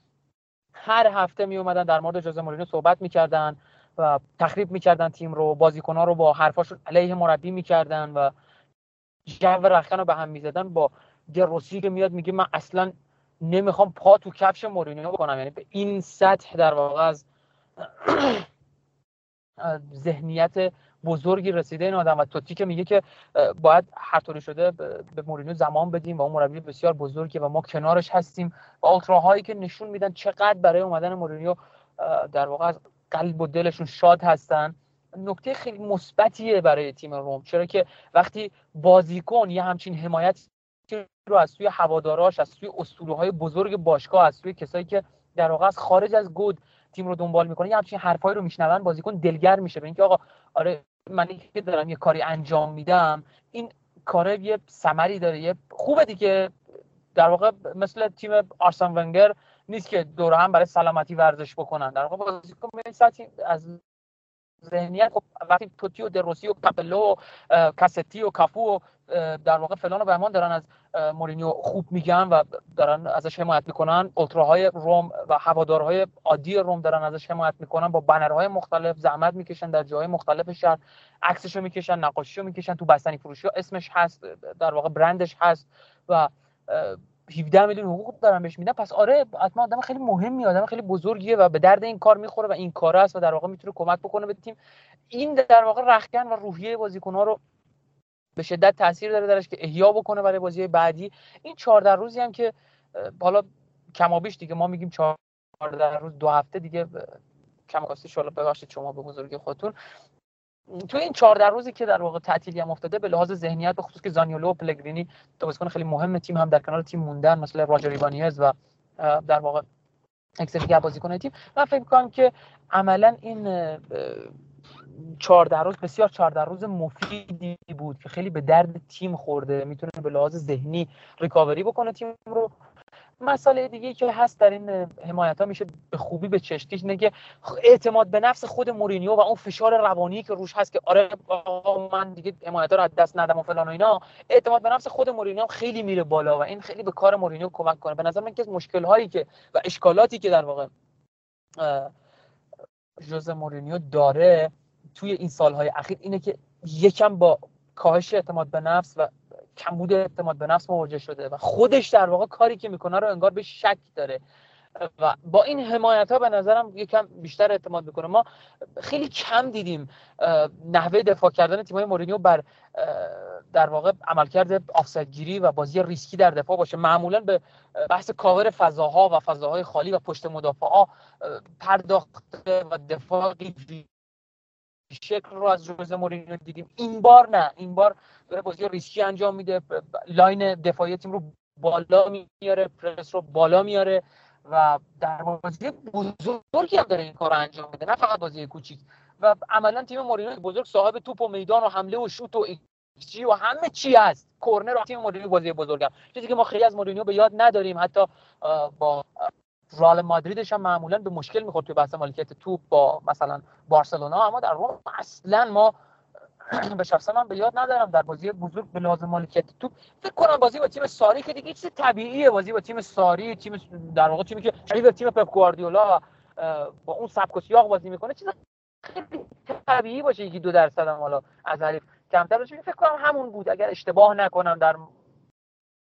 هر هفته می اومدن در مورد جوزه مورینیو صحبت می‌کردن و تخریب می‌کردن تیم رو بازیکنها رو با حرفاشون علیه مربی می‌کردن و جو رختن رو به هم می‌زدن. با دروسی که میاد میگه من اصلا نمی‌خوام پا تو کفش مورینیو بکنم. یعنی به این سطح در واقع از *clears throat* ذهنیت بزرگی رسیده این آدم و توتی که میگه که باید هر طوری شده به مورینیو زمان بدیم و اون مربی بسیار بزرگی و ما کنارش هستیم و اولتراهایی که نشون میدن چقدر برای اومدن مورینیو در واقع از قلب و دلشون شاد هستن. نکته خیلی مثبتیه برای تیم روم چرا که وقتی بازیکن یه همچین حمایت رو از سوی هواداراش از سوی اسطوره های بزرگ باشگاه از سوی کسایی که در واقع از خارج از گود تیم رو دنبال می‌کنه یه همچین حرفایی رو میشنون بازیکن دلگر میشه به اینکه آقا آره من که دارم یه کاری انجام میدم این کار یه ثمری داره یه خوبه دیگه. در واقع مثل تیم آرسن ونگر نیست که دور هم برای سلامتی ورزش بکنن. در واقع بازیکن از ذهنیت خب وقتی توتی و دروسی و کاپلو و کاستی و کافو و در واقع فلان و بهمان دارن از مورینیو خوب میگن و دارن ازش حمایت می‌کنن. اولتراهای روم و هوادارهای عادی روم دارن ازش حمایت می‌کنن. با بنرهای مختلف زحمت می‌کشن در جاهای مختلف شهر. عکسشو می‌کشن نقاشیشو می‌کشن. تو بستنی فروشی اسمش هست در واقع برندش هست و 17 میلیون حقوق دارن بهش میدن. پس آره حتما آدم خیلی مهمی آدم خیلی بزرگیه و به درد این کار می‌خوره و این کار است و در واقع می‌تونه کمک بکنه به تیم. این در واقع رخکن و روحیه بازیکن‌ها رو به شدت تاثیر داره درش که احیا بکنه برای بازی بعدی. این 14 روزی هم که حالا کمابیش دیگه ما میگیم 14 روز دو هفته دیگه کم کاستی شالا ببخشید شما به بزرگی خودتون. تو این 14 روزی که در واقع تعطیلی هم افتاده به لحاظ ذهنیت به خصوص که زانیولو و پلگرینی دو بازیکن خیلی مهم تیم هم در کنار تیم موندن مثل راجر ایوانیز و در واقع اکثر دیگه بازیکن تیم. من فکر می‌کنم که عملا این 14 روز بسیار 14 روز مفیدی بود که خیلی به درد تیم خورده می‌تونه به لحاظ ذهنی ریکاوری بکنه تیم رو. مسئله دیگه که هست در این حمایت ها میشه به خوبی به چشتیش اینه اعتماد به نفس خود مورینیو و اون فشار روانی که روش هست که آره من دیگه حمایت ها رو از دست ندم و فلان و اینا اعتماد به نفس خود مورینیو خیلی میره بالا و این خیلی به کار مورینیو کمک کنه. به نظر من که مشکل هایی که و اشکالاتی که در واقع ژوزه مورینیو داره توی این سالهای اخیر اینه که یکم با کاهش اعتماد به نفس و کمبود اعتماد به نفس مواجه شده و خودش در واقع کاری که می‌کنه رو انگار به شک داره. و با این حمایت ها به نظرم یکم بیشتر اعتماد می‌کنه. ما خیلی کم دیدیم نحوه دفاع کردن تیمای مورینیو بر در واقع عملکرد آفساید گیری و بازی ریسکی در دفاع باشه. معمولا به بحث کاور فضاها و فضاهای خالی و پشت مدافعا پرداخته و دفاعی شکل رو از ژوزه مورینیو دیدیم. این بار نه. این بار داره بازی ریسکی انجام میده. line دفاعی تیم رو بالا میاره. پرس رو بالا میاره و در بازی بزرگی هم داره این کار رو انجام میده. نه فقط بازی کوچیک. و عملا تیم مورینیو بزرگ صاحب توپ و میدان و حمله و شوت و چی و همه چی هست. کورنر و تیم مورینیو بازی بزرگم. چیزی که ما خیلی از مورینیو به یاد نداریم. حتی با رئال مادریدش هم معمولا به مشکل می‌خورد توی بحث مالکیت توپ با مثلا بارسلونا. اما در روم اصلا ما *clears throat* به شخص من به یاد ندارم در بازی بزرگ به لازم مالکیت توپ. فکر کنم بازی با تیم ساری که دیگه چیز طبیعیه. بازی با تیم ساری تیم در واقع تیمی که شبیه تیم پپ گواردیولا با اون سبک و سیاق بازی می‌کنه چیز خیلی طبیعی باشه یکی دو درصد حالا از حریف کمتر باشه. فکر کنم همون بود. اگر اشتباه نکنم در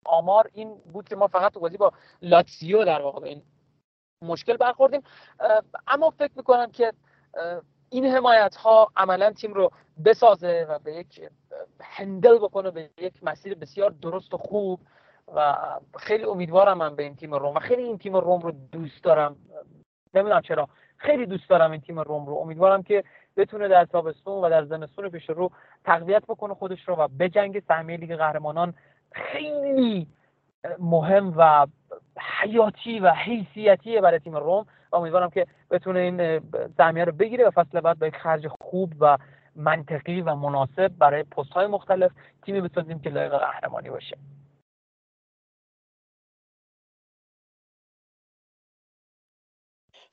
آمار این بود که ما فقط تو بازی با لاتسیو در واقع این مشکل برخوردیم. اما فکر می‌کنم که این حمایت ها عملا تیم رو بسازه و به یک هندل بکنه به یک مسیر بسیار درست و خوب و خیلی امیدوارم من به این تیم روم و خیلی این تیم روم رو دوست دارم. نمی‌دونم چرا. خیلی دوست دارم این تیم روم رو. امیدوارم که بتونه در تابستون و در زمستون پیش رو تقویت بکنه خودش رو و بجنگ سهمیه لیگ قهرمانان خیلی مهم و حیاتی و حیثیتیه برای تیم روم و امیدوارم که بتونه این سهمیه رو بگیره و فصل بعد با یک خرج خوب و منطقی و مناسب برای پست های مختلف تیمی بسازیم که لایق قهرمانی باشه.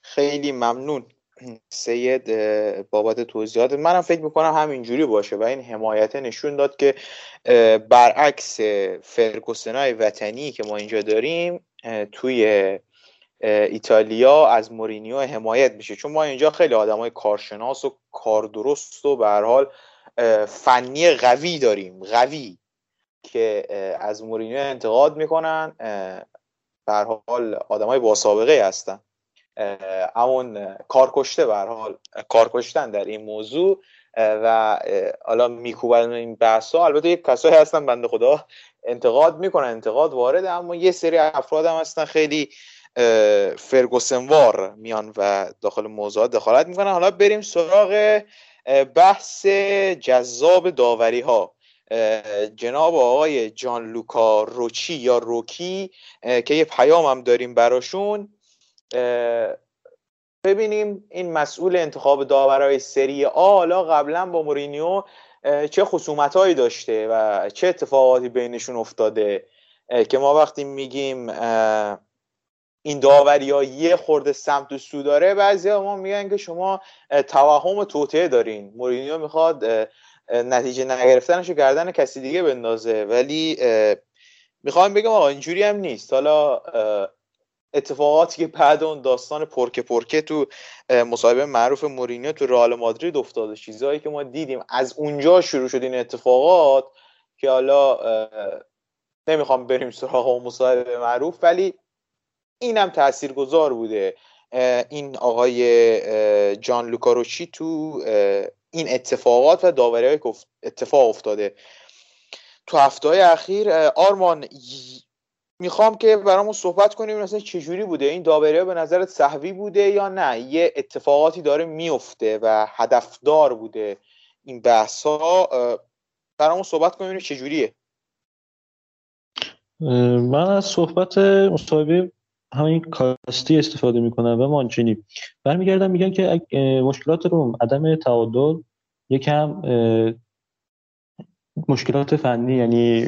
خیلی ممنون. *clears throat* سید بابت توضیحات منم فکر می‌کنم همینجوری باشه و این حمایت نشون داد که برعکس فرگوسنای وطنی که ما اینجا داریم توی ایتالیا از مورینیو حمایت میشه. چون ما اینجا خیلی آدم های کارشناس و کاردرست و به حال فنی قوی داریم قوی که از مورینیو انتقاد می‌کنن. به حال آدم های با سابقه هستن همون کارکشته به حال کارکشتن در این موضوع. و حالا میکوبن این بحث ها البته یک کسایی هستن بنده خدا. انتقاد می‌کنن انتقاد وارد اما یه سری افراد هم هستن خیلی فرگوسنوار میان و داخل موضوعات دخالت می‌کنن. حالا بریم سراغ بحث جذاب داوری ها جناب آقای جان لوکا روچی یا روکی که یه پیام هم داریم براشون. ببینیم این مسئول انتخاب داورای سری آ حالا قبلا با مورینیو چه خصومت هایی داشته و چه اتفاقاتی بینشون افتاده که ما وقتی میگیم این داوری ها یه خورده سمت و سو داره بعضی ها ما میگن که شما توهم و توطعه دارین. مورینیو می‌خواد نتیجه نگرفتنش رو گردن کسی دیگه بندازه. ولی می‌خوام بگم آقا اینجوری هم نیست. حالا اتفاقاتی که بعد اون داستان پرکه پرکه تو مصاحبه معروف مورینیو تو رئال مادرید افتاده. چیزهایی که ما دیدیم. از اونجا شروع شد این اتفاقات که حالا نمی‌خوام بریم سراغ اون مصاحبه معروف ولی اینم تاثیرگذار بوده. این آقای جان لوکاروچی تو این اتفاقات و داوری که اتفاق افتاده. تو هفته های اخیر آرمان می‌خوام که برامون صحبت کنیم مثلا چجوری بوده. این داوری به نظرت صحوی بوده یا نه؟ یه اتفاقاتی داره میفته و هدفدار بوده این بحث ها برامون صحبت کنیم چجوریه. من از صحبت مصاحبه همین کاستی استفاده می‌کنم و مانچینی. برمیگردم میگن که مشکلات روم عدم تعادل یکم مشکلات فنی یعنی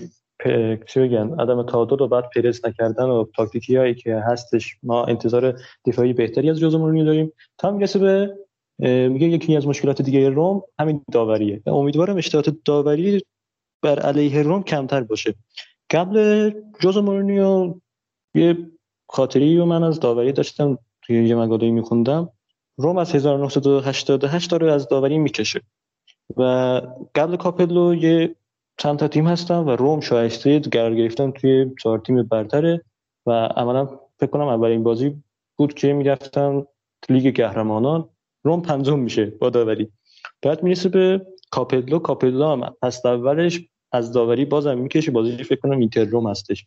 چی بگن عدم تعادل و بعد پرس نکردن و تاکتیکی هایی که هستش ما انتظار دفاعی بهتری از جوز مورینیو داریم. تا می‌رسه به میگه یکی از مشکلات دیگه روم همین داوریه. امیدوارم اشتباهات داوری بر علیه روم کمتر باشه. قبل جوز مورینیو یه خاطری رو من از داوری داشتم توی یه مقاله میخوندم. روم از 1988 داره از داوری می‌کشه. و قبل کاپلو یه چند تا تیم هستن و روم شایسته قرار گرفتن توی چهار تیم برتره و عملا فکر کنم اولین بازی بود که می‌رفتن لیگ قهرمانان. روم پنجم میشه با داوری. بعد می‌رسه به کاپلو کاپلو هم پس اولش از داوری بازم می‌کشه. بازی فکر کنم اینتر روم هستش.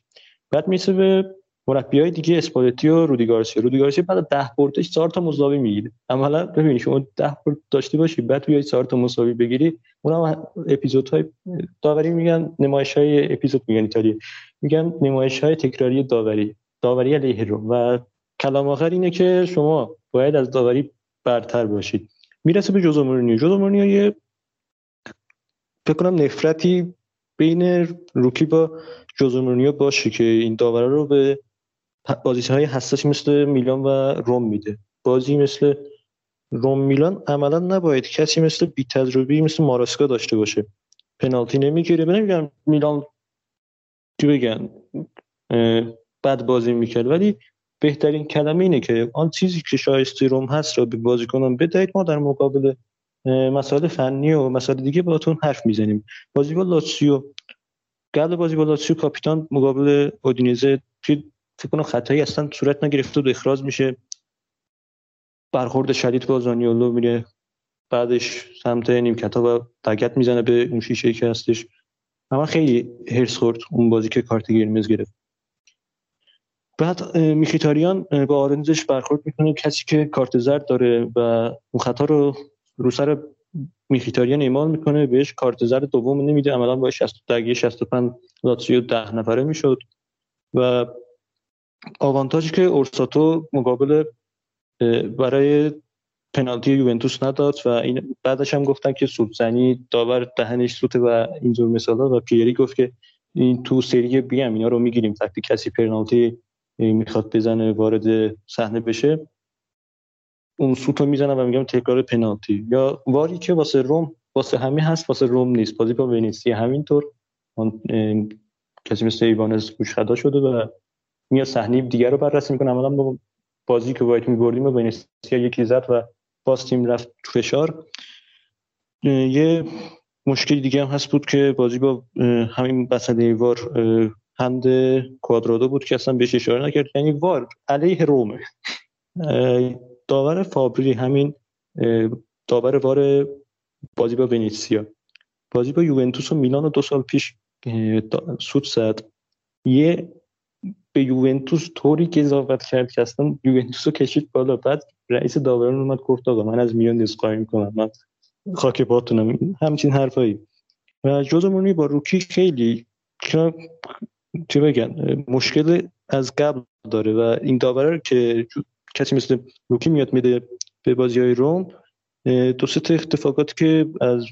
بعد می‌رسه به مربی های دیگه اسپالتی و رودی گارسیا. بعد ده بردش 4 تا مساوی می‌گیره. عملا ببینید شما 10 برد داشته باشی بعد بیای 4 تا مساوی بگیری. اونم های داوری میگن نمایش های اپیزود میگن ایتالیا میگن نمایش های تکراری داوری داوری علیه رو و کلام آخر اینه که شما باید از داوری برتر باشید. می‌رسه به جوزو مورینیو مورینیو یه فکر کنم نفرتی بین روکی با جوزو مورینیو باشه که این داوره رو به بازی های حساس مثل میلان و روم میده. بازی مثل روم میلان عملا نباید کسی مثل بی تجربی مثل ماراسکا داشته باشه. پنالتی نمی‌گیره. نمیگم میلان چی بگن بد بازی می‌کرد. ولی بهترین کلمه اینه که آن چیزی که شایسته روم هست را به بازیکنان بدهید. ما در مقابل مسائل فنی و مسائل دیگه باتون حرف می‌زنیم. بازی با لاتسیو قبل بازی با لاتسیو کاپیتان مقابل اودینزه فکر کنم خطایی اصلا صورت نگرفته و اخراج میشه. برخورد شدید با زانیولو میره. بعدش سمت نیمکتا و دگت می‌زنه به اون شیشه که هستش. اما خیلی هرس خورد اون بازی که کارت قرمز گرفت. بعد میخیتاریان با آرنزش برخورد می‌کنه. کسی که کارت زرد داره و اون خطا رو رو سر میخیتاریان اعمال می‌کنه بهش کارت زرد دوم نمیده. عملا با 60 درگیر 65 لاتزیو ده نفره می‌شد. و آوانتاژی که اورساتو مقابل برای پنالتی یوونتوس نداد و این بعدش هم گفتن که سودزنی داور دهنش سوته و اینجور مثالا و پیری گفت که این تو سری بی هم اینا رو می‌گیریم. وقتی کسی پنالتی می‌خواد بزنه وارد صحنه بشه اون سوتو می‌زنه و میگم تکرار پنالتی. یا واری که واسه روم واسه همه هست واسه روم نیست. بازی با ونیسی همینطور. کسی مثل ایوانز گوش شده و میاد صحنه دیگر رو بررسی می‌کنه. عملا با بازی که باید میبردیم و ونیسیا یکی زد و باز تیم رفت فشار. یه مشکلی دیگه هم هست بود که بازی با همین بسنده وار هند کوادرادو بود که اصلا بهش اشاره نکرد. یعنی وار علیه رومه. داور فابری همین داور وار بازی با ونیسیا. بازی با یوونتوس و میلان و دو سال پیش سود زد. یه به یوونتوس طوری قضاوت کرد که اصلا یوونتوس رو کشید بالا. بعد رئیس داوران اومد گفت آقا من از میلان دستقایی می‌کنم من خاک پاتونم. همچین حرفایی. و جوز مورینیو با روکی خیلی چه بگن مشکل از قبل داره و این داوره که کسی مثل روکی میاد میده به بازی های روم دو سه اتفاقاتی که از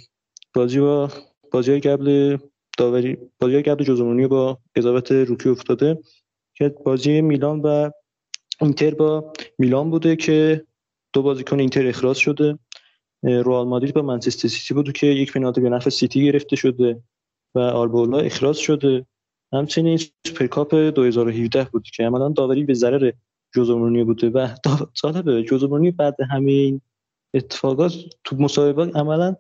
بازی با بازی های قبل داوری بازی های قبل جوزمونی با قضاوت روکی افتاده. که بازی میلان و اینتر با میلان بوده که دو بازیکن اینتر اخراج شده. رئال مادرید با منچستر سیتی بود که یک پنالتی به نفع سیتی گرفته شده و آربلوا اخراج شده. همچنین سوپرکاپ 2017 بود که عملا داوری به ضرر جوزمونی بوده و جالبه جوزمونی بعد همین اتفاقات تو مسابقات عملا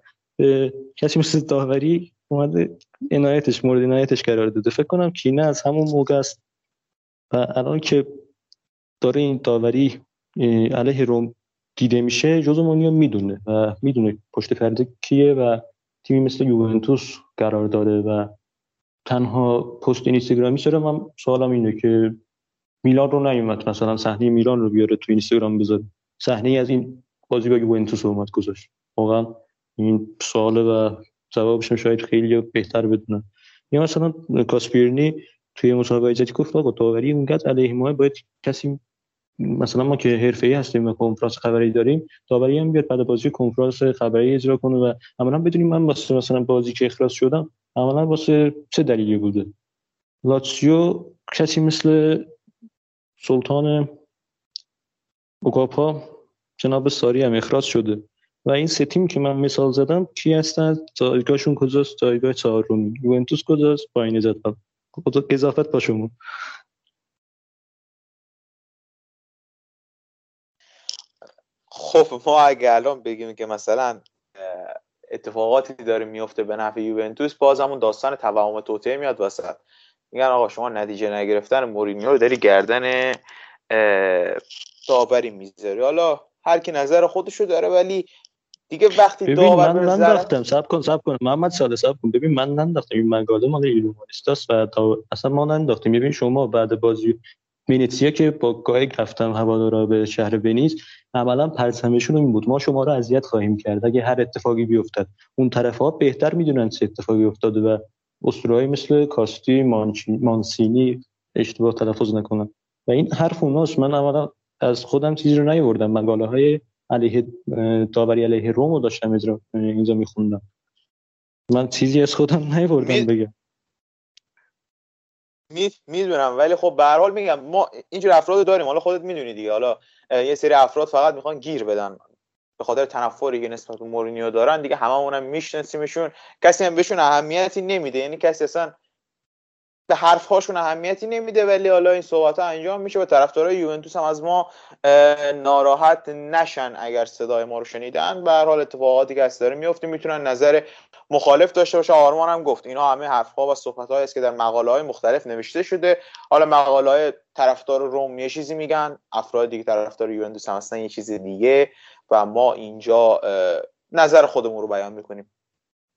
کسی مثل داوری اومده عنایتش مورد عنایتش قرار داده. فکر کنم کینه از همون موقع است و الان که داره این داوری علیه روم دیده میشه جوزو مونیو می‌دونه و می‌دونه پشت پرده کیه و تیمی مثل یوونتوس قرار داره و تنها پست اینستاگرامی سره من سوالم اینه که میلان رو نیومد مثلا صحنه میلان رو بیاره تو اینستاگرام بذاره. صحنه از این بازی با یوونتوس اومد گذاشت. واقعا این سواله و جوابش شاید خیلی بهتر بدونن. یا مثلا کاسپیرنی توی مسابقه جدی گفت آقا داوری اونقدر علیه ما باید کسی مثلا ما که حرفه‌ای هستیم و کنفرانس خبری داریم داوری هم بیاد بعد بازی کنفرانس خبری اجرا کنه و عملا بدونیم من واسه مثلا بازی که اخراج شدم عملا واسه چه دلیلی بوده. لاتسیو کسی مثل سلطان اوگاپا جناب ساری هم اخراج شده و این سه تیم که من مثال زدم کی هستن؟ جایگاهشون کجاست؟ جایگاه چهارمی یوونتوس کجاست؟ پایین خود اضافت با شما. خب ما اگه الان بگیم که مثلا اتفاقاتی داره میفته به نفع یوونتوس باز همون داستان توهم توته میاد وسط. میگن آقا شما نتیجه نگرفتن مورینیو رو داری گردن داوری می‌ذاری. حالا هر کی نظر خودشو داره ولی دیگه وقتی داور من ننداختم سب کن سب کن. محمد ساده سب کن. ببین من ننداختم. این مقاله مال ایلومانیستاس و تا اصلا ما ننداختیم. ببین شما بعد بازی ونیتسیا که با گاهی رفتم هوادارا به شهر ونیز عملا پرچمشون این بود. ما شما رو اذیت خواهیم کرد. اگه هر اتفاقی بیفتد. اون طرف ها بهتر می‌دونن چه اتفاقی افتاده و اسطورهایی مثل کاستی مانسینی اشتباه تلفظ نکنم. و این حرف اوناست. من عملا از خودم چیزی رو نیوردم مقاله های علیه داوری علیه روم رو داشتم اینجا میخوندم. من چیزی از خودم نیوردم بگم. می‌دونم ولی خب به هر حال میگم ما اینجور افراد داریم حالا خودت می‌دونی دیگه. حالا یه سری افراد فقط می‌خوان گیر بدن. به خاطر تنفری که نسبت به مورینیو دارن دیگه هممون هم میشناسیمشون. کسی هم بهشون اهمیتی نمیده. یعنی کسی اصلا به حرف هاشون اهمیتی نمیده ولی حالا این صحبت ها انجام میشه. و طرفدارای یوونتوس هم از ما ناراحت نشن اگر صدای ما رو شنیدن. به هر حال اتفاقاتی که از داره میفته. می‌تونن نظر مخالف داشته باشه. آرمان هم گفت اینا همه حرف ها و صحبت است که در مقاله های مختلف نوشته شده. حالا مقاله های طرفدار روم یه چیزی میگن. افراد دیگه طرفدار یوونتوس هم هستن یه چیز دیگه. و ما اینجا نظر خودمون رو بیان می‌کنیم.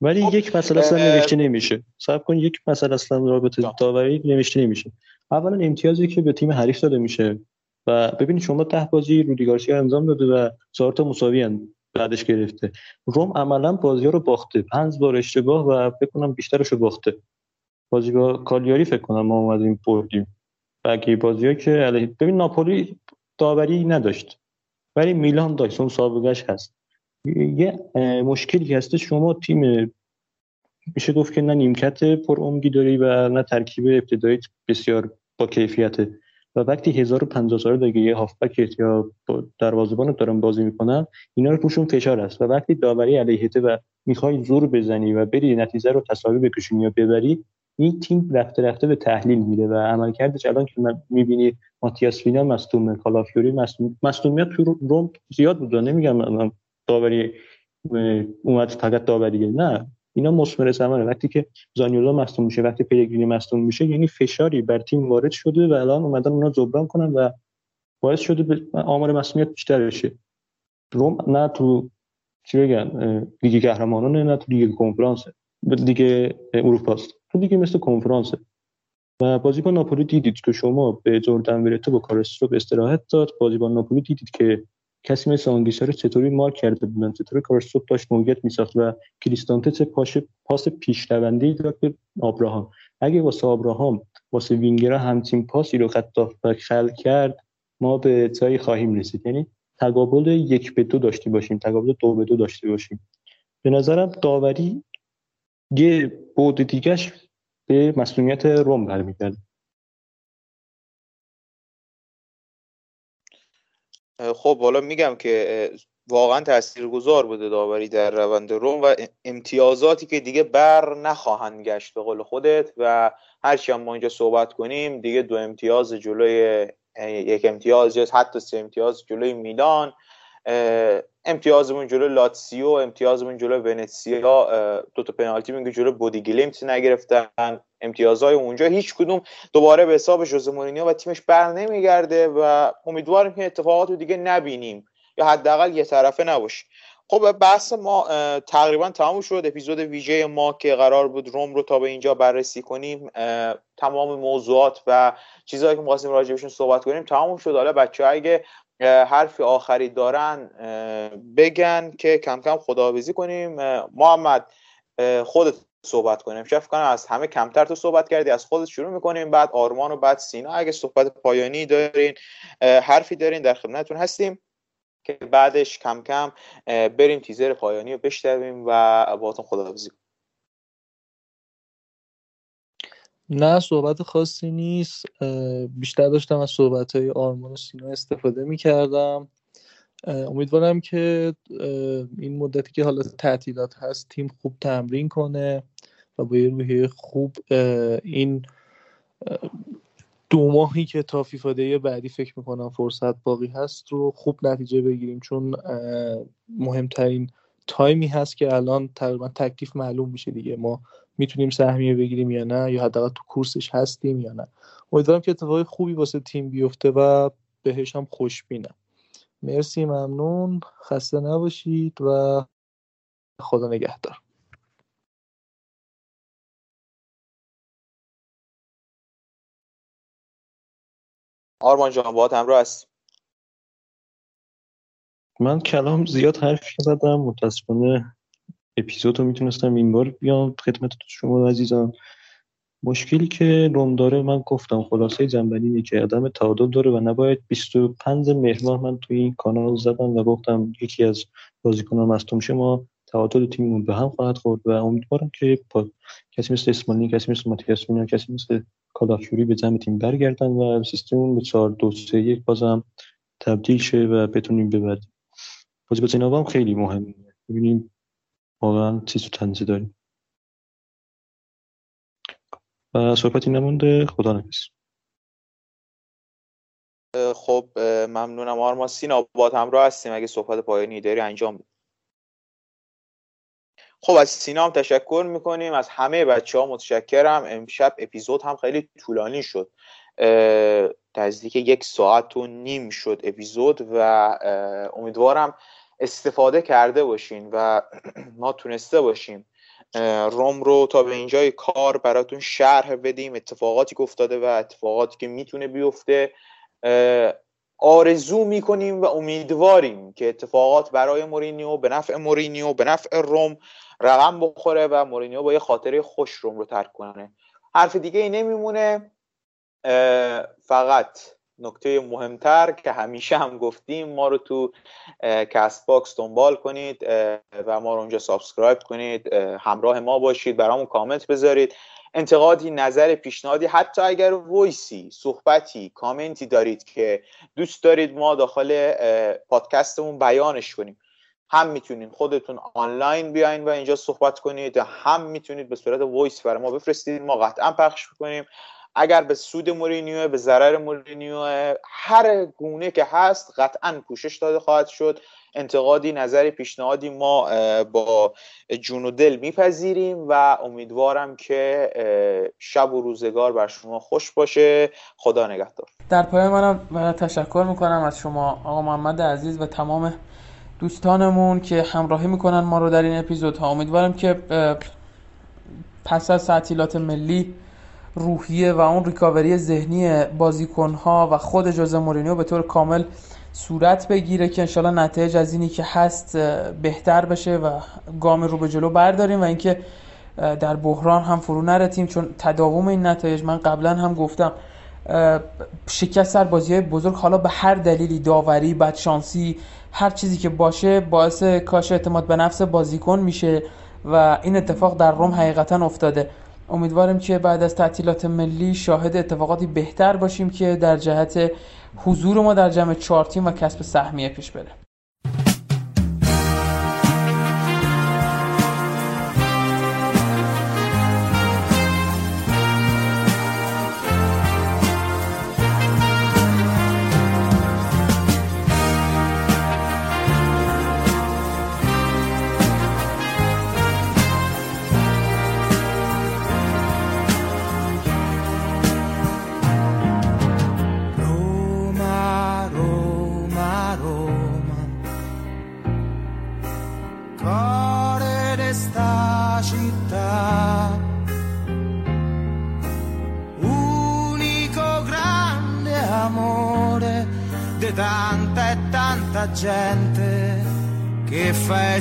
ولی خب، یک مسئله اصلا نوشته نمیشه. صاحب کن یک مسئله اصلا رابطه داوری نوشته نمیشه. اولا امتیازی که به تیم حریف داده میشه و ببینید شما ده بازی رودی گارسیا انجام داده و چهار تا مساوی بعدش گرفته. روم عملا بازی ها رو باخته. پنج بار اشتباه و فکر کنم بیشترش رو باخته. بازی با کالیاری فکر کنم ما اومدیم بردیم. بقیه بازی که علیه ببین ناپولی داوری نداشت. ولی میلان داشت اون سابقش هست. یه مشکلی هست شما تیم میشه گفت که نه نیمکت پر عمقی داری و نه ترکیب ابتدایی بسیار با کیفیته و وقتی 1050 سال دیگه یه هافبک یا دروازه‌بان دارن بازی می‌کنن اینا رو روشون فشار است. و وقتی داوری علیهته و می‌خوای زور بزنی و بری نتیجه رو تساوی بکشونی یا ببری این تیم رفته رفته به تحلیل میره و عملکردش الان که من می‌بینی ماتیاس وینا مصدوم کالافیوری مصدوم مصدومیت تو روم زیاد بود نمیگم داوری اومد فقط داوری نه اینا مسمر زمانه. وقتی که زانیولا مصدوم میشه وقتی پلگرینی مصدوم میشه یعنی فشاری بر تیم وارد شده و الان اومدن اونا جبران کنن و باعث شده به آمار مصدومیت بیشتر بشه. روم نه تو چی بگن لیگ قهرمانان نه تو لیگ کنفرانس لیگ اروپاست. تو دیگه مثل کنفرانسه. و بازی با ناپولی دیدید که شما به جردن ورتو با کارستروپ استراحت داد. بازی با ناپولی دیدید که کسی مثل آنگیسا رو چطوری مارک کرده بودن؟ چطوری کارستروپ داشت موقعیت میساخت و کریستانته چه پاش پاس پیشروندی داد به آبراهام؟ اگه واسه آبراهام واسه وینگرا همچین پاسی رو خط خلق کرد ما به جایی خواهیم رسید. یعنی تقابل یک به دو داشته باشیم تقابل دو به دو داشته باشیم. به نظرم داوری یه بود دیگهش به مسئولیت روم برمیگرده. خب حالا میگم که واقعا تاثیرگذار بوده داوری در روند روم و امتیازاتی که دیگه بر نخواهند گشت به قول خودت و هرچی هم ما اینجا صحبت کنیم دیگه دو امتیاز جلوی یک امتیاز یا حتی سه امتیاز جلوی میلان. امتیازمون جلو لاتسیو امتیازمون جلو ونتسیا دو تا پنالتی میگه جلو بودی گلیمت نگرفتن. امتیازهای اونجا هیچ کدوم دوباره به حساب ژوزه مورینیو و تیمش بر نمیگرده و امیدواریم که اتفاقات رو دیگه نبینیم. یا حداقل یه طرفه نباشه. خب بحث ما تقریبا تمام شد. اپیزود ویژه ما که قرار بود روم رو تا به اینجا بررسی کنیم تمام موضوعات و چیزهایی که می‌خواستیم راجع صحبت کنیم تمام شد. حالا بچه اگه حرفی آخری دارن بگن که کم کم خداحافظی کنیم. محمد خودت صحبت کنیم. شف کنم از همه کمتر تو صحبت کردی از خودت شروع می‌کنیم بعد آرمان و بعد سینا. اگه صحبت پایانی دارین حرفی دارین در خدمتتون هستیم که بعدش کم کم بریم تیزر پایانی رو بشنویم و باهاتون خداحافظی کنیم. نه صحبت خاصی نیست. بیشتر داشتم از صحبت های آرمان و سینا استفاده می کردم امیدوارم که این مدتی که حالا تعطیلات هست تیم خوب تمرین کنه و با یه روحیه خوب این دو ماهی که تا فیفا بعدی فکر می‌کنم فرصت باقی هست رو خوب نتیجه بگیریم. چون مهمترین تایمی هست که الان تقریبا تکلیف معلوم میشه دیگه. ما می‌تونیم سهمیه بگیریم یا نه یا حداقل تو کورسش هستیم یا نه. امیدوارم که اتفاقی خوبی واسه تیم بیفته و بهش هم خوشبینم. مرسی ممنون. خسته نباشید و خدا نگهدار. آرمان جان باید همراه هست من کلام زیاد حرف زدم متاسفانه اپیزود رو می‌تونستم این بار بیام. خدمت شما عزیزان. مشکلی که روم داره من گفتم خلاصه جنبلی اینه که عدم تعادل داره و نباید 25 مهر من توی این کانال زدم و گفتم یکی از بازیکنان مصدوم شه ما تعادل تیممون به هم خواهد خورد و امیدوارم که با کسی مثل اسمانی کسی مثل ماتیاس کسی مثل کالافیوری به جمع تیم برگردن و سیستممون به 4 2 3 1 بازم تبدیل شه و بتونیم ببریم. بازی با هم خیلی مهمه. ببینیم واقعا چیز تو تنزی داریم. و صحبتی نمونده. خدا نفس خب ممنونم. آرما سینا با همراه هستیم. اگه صحبت پایانی داری انجام بده. خب از سینا هم تشکر می‌کنیم. از همه بچه ها متشکرم. امشب اپیزود هم خیلی طولانی شد. نزدیک یک ساعت و نیم شد اپیزود و امیدوارم استفاده کرده باشین و *clears throat* ما تونسته باشیم روم رو تا به اینجای کار براتون شرح بدیم اتفاقاتی که افتاده و اتفاقاتی که می‌تونه بیفته. آرزو می‌کنیم و امیدواریم که اتفاقات برای مورینیو به نفع مورینیو به نفع روم رقم بخوره و مورینیو با یه خاطره خوش روم رو ترک کنه. حرف دیگه ای نمیمونه. فقط نکته مهمتر که همیشه هم گفتیم ما رو تو Castbox دنبال کنید و ما رو اونجا subscribe کنید همراه ما باشید برامون کامنت بذارید. انتقادی نظر پیشنهادی حتی اگر voice ی صحبتی کامنتی دارید که دوست دارید ما داخل پادکستمون بیانش کنیم. هم می‌تونید خودتون آنلاین بیاین و اینجا صحبت کنید هم می‌تونید به صورت voice برای ما بفرستید. ما قطعا پخش می‌کنیم. اگر به سود مورینیو به ضرر مورینیو هر گونه که هست قطعا پوشش داده خواهد شد. انتقادی نظری پیشنهادی ما با جون و دل میپذیریم و امیدوارم که شب و روزگار بر شما خوش باشه. خدا نگهدار. در پایان منم تشکر می‌کنم از شما آقا محمد عزیز و تمام دوستانمون که همراهی می‌کنن ما رو در این اپیزودها. امیدوارم که پس از تعطیلات ملی روحیه و اون ریکاوری ذهنی بازیکنها و خود جوزه مورینیو به طور کامل صورت بگیره که انشالله نتایج از اینی که هست بهتر بشه و گام رو به جلو برداریم و اینکه در بحران هم فرو نرتیم. چون تداوم این نتایج من قبلا هم گفتم شکست در بازی بزرگ. حالا به هر دلیلی داوری بدشانسی هر چیزی که باشه باعث کاش اعتماد به نفس بازیکن میشه و این اتفاق در روم حقیقتا افتاده. امیدوارم که بعد از تعطیلات ملی شاهد اتفاقاتی بهتر باشیم که در جهت حضور ما در جمع چهار تیم و کسب سهمیه پیش بره.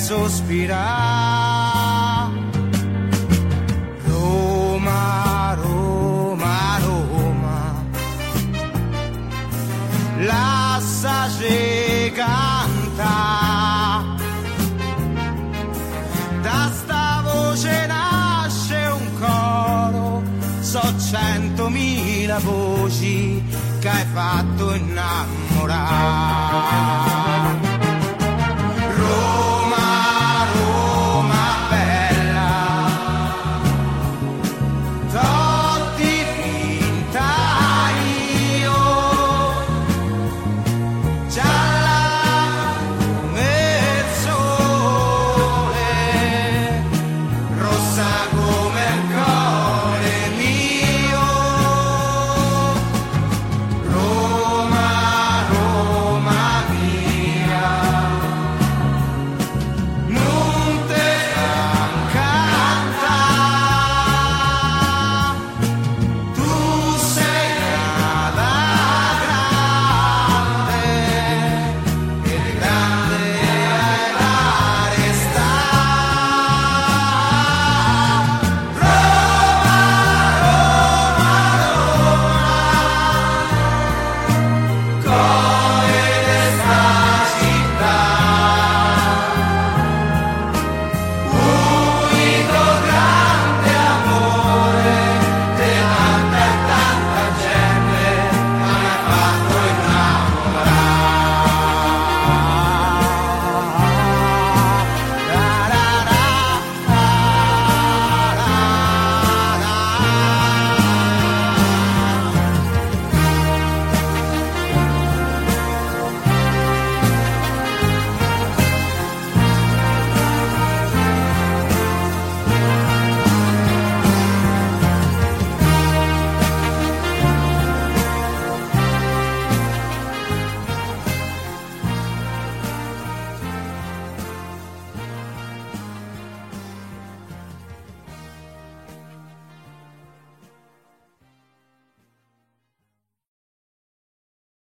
suspirar.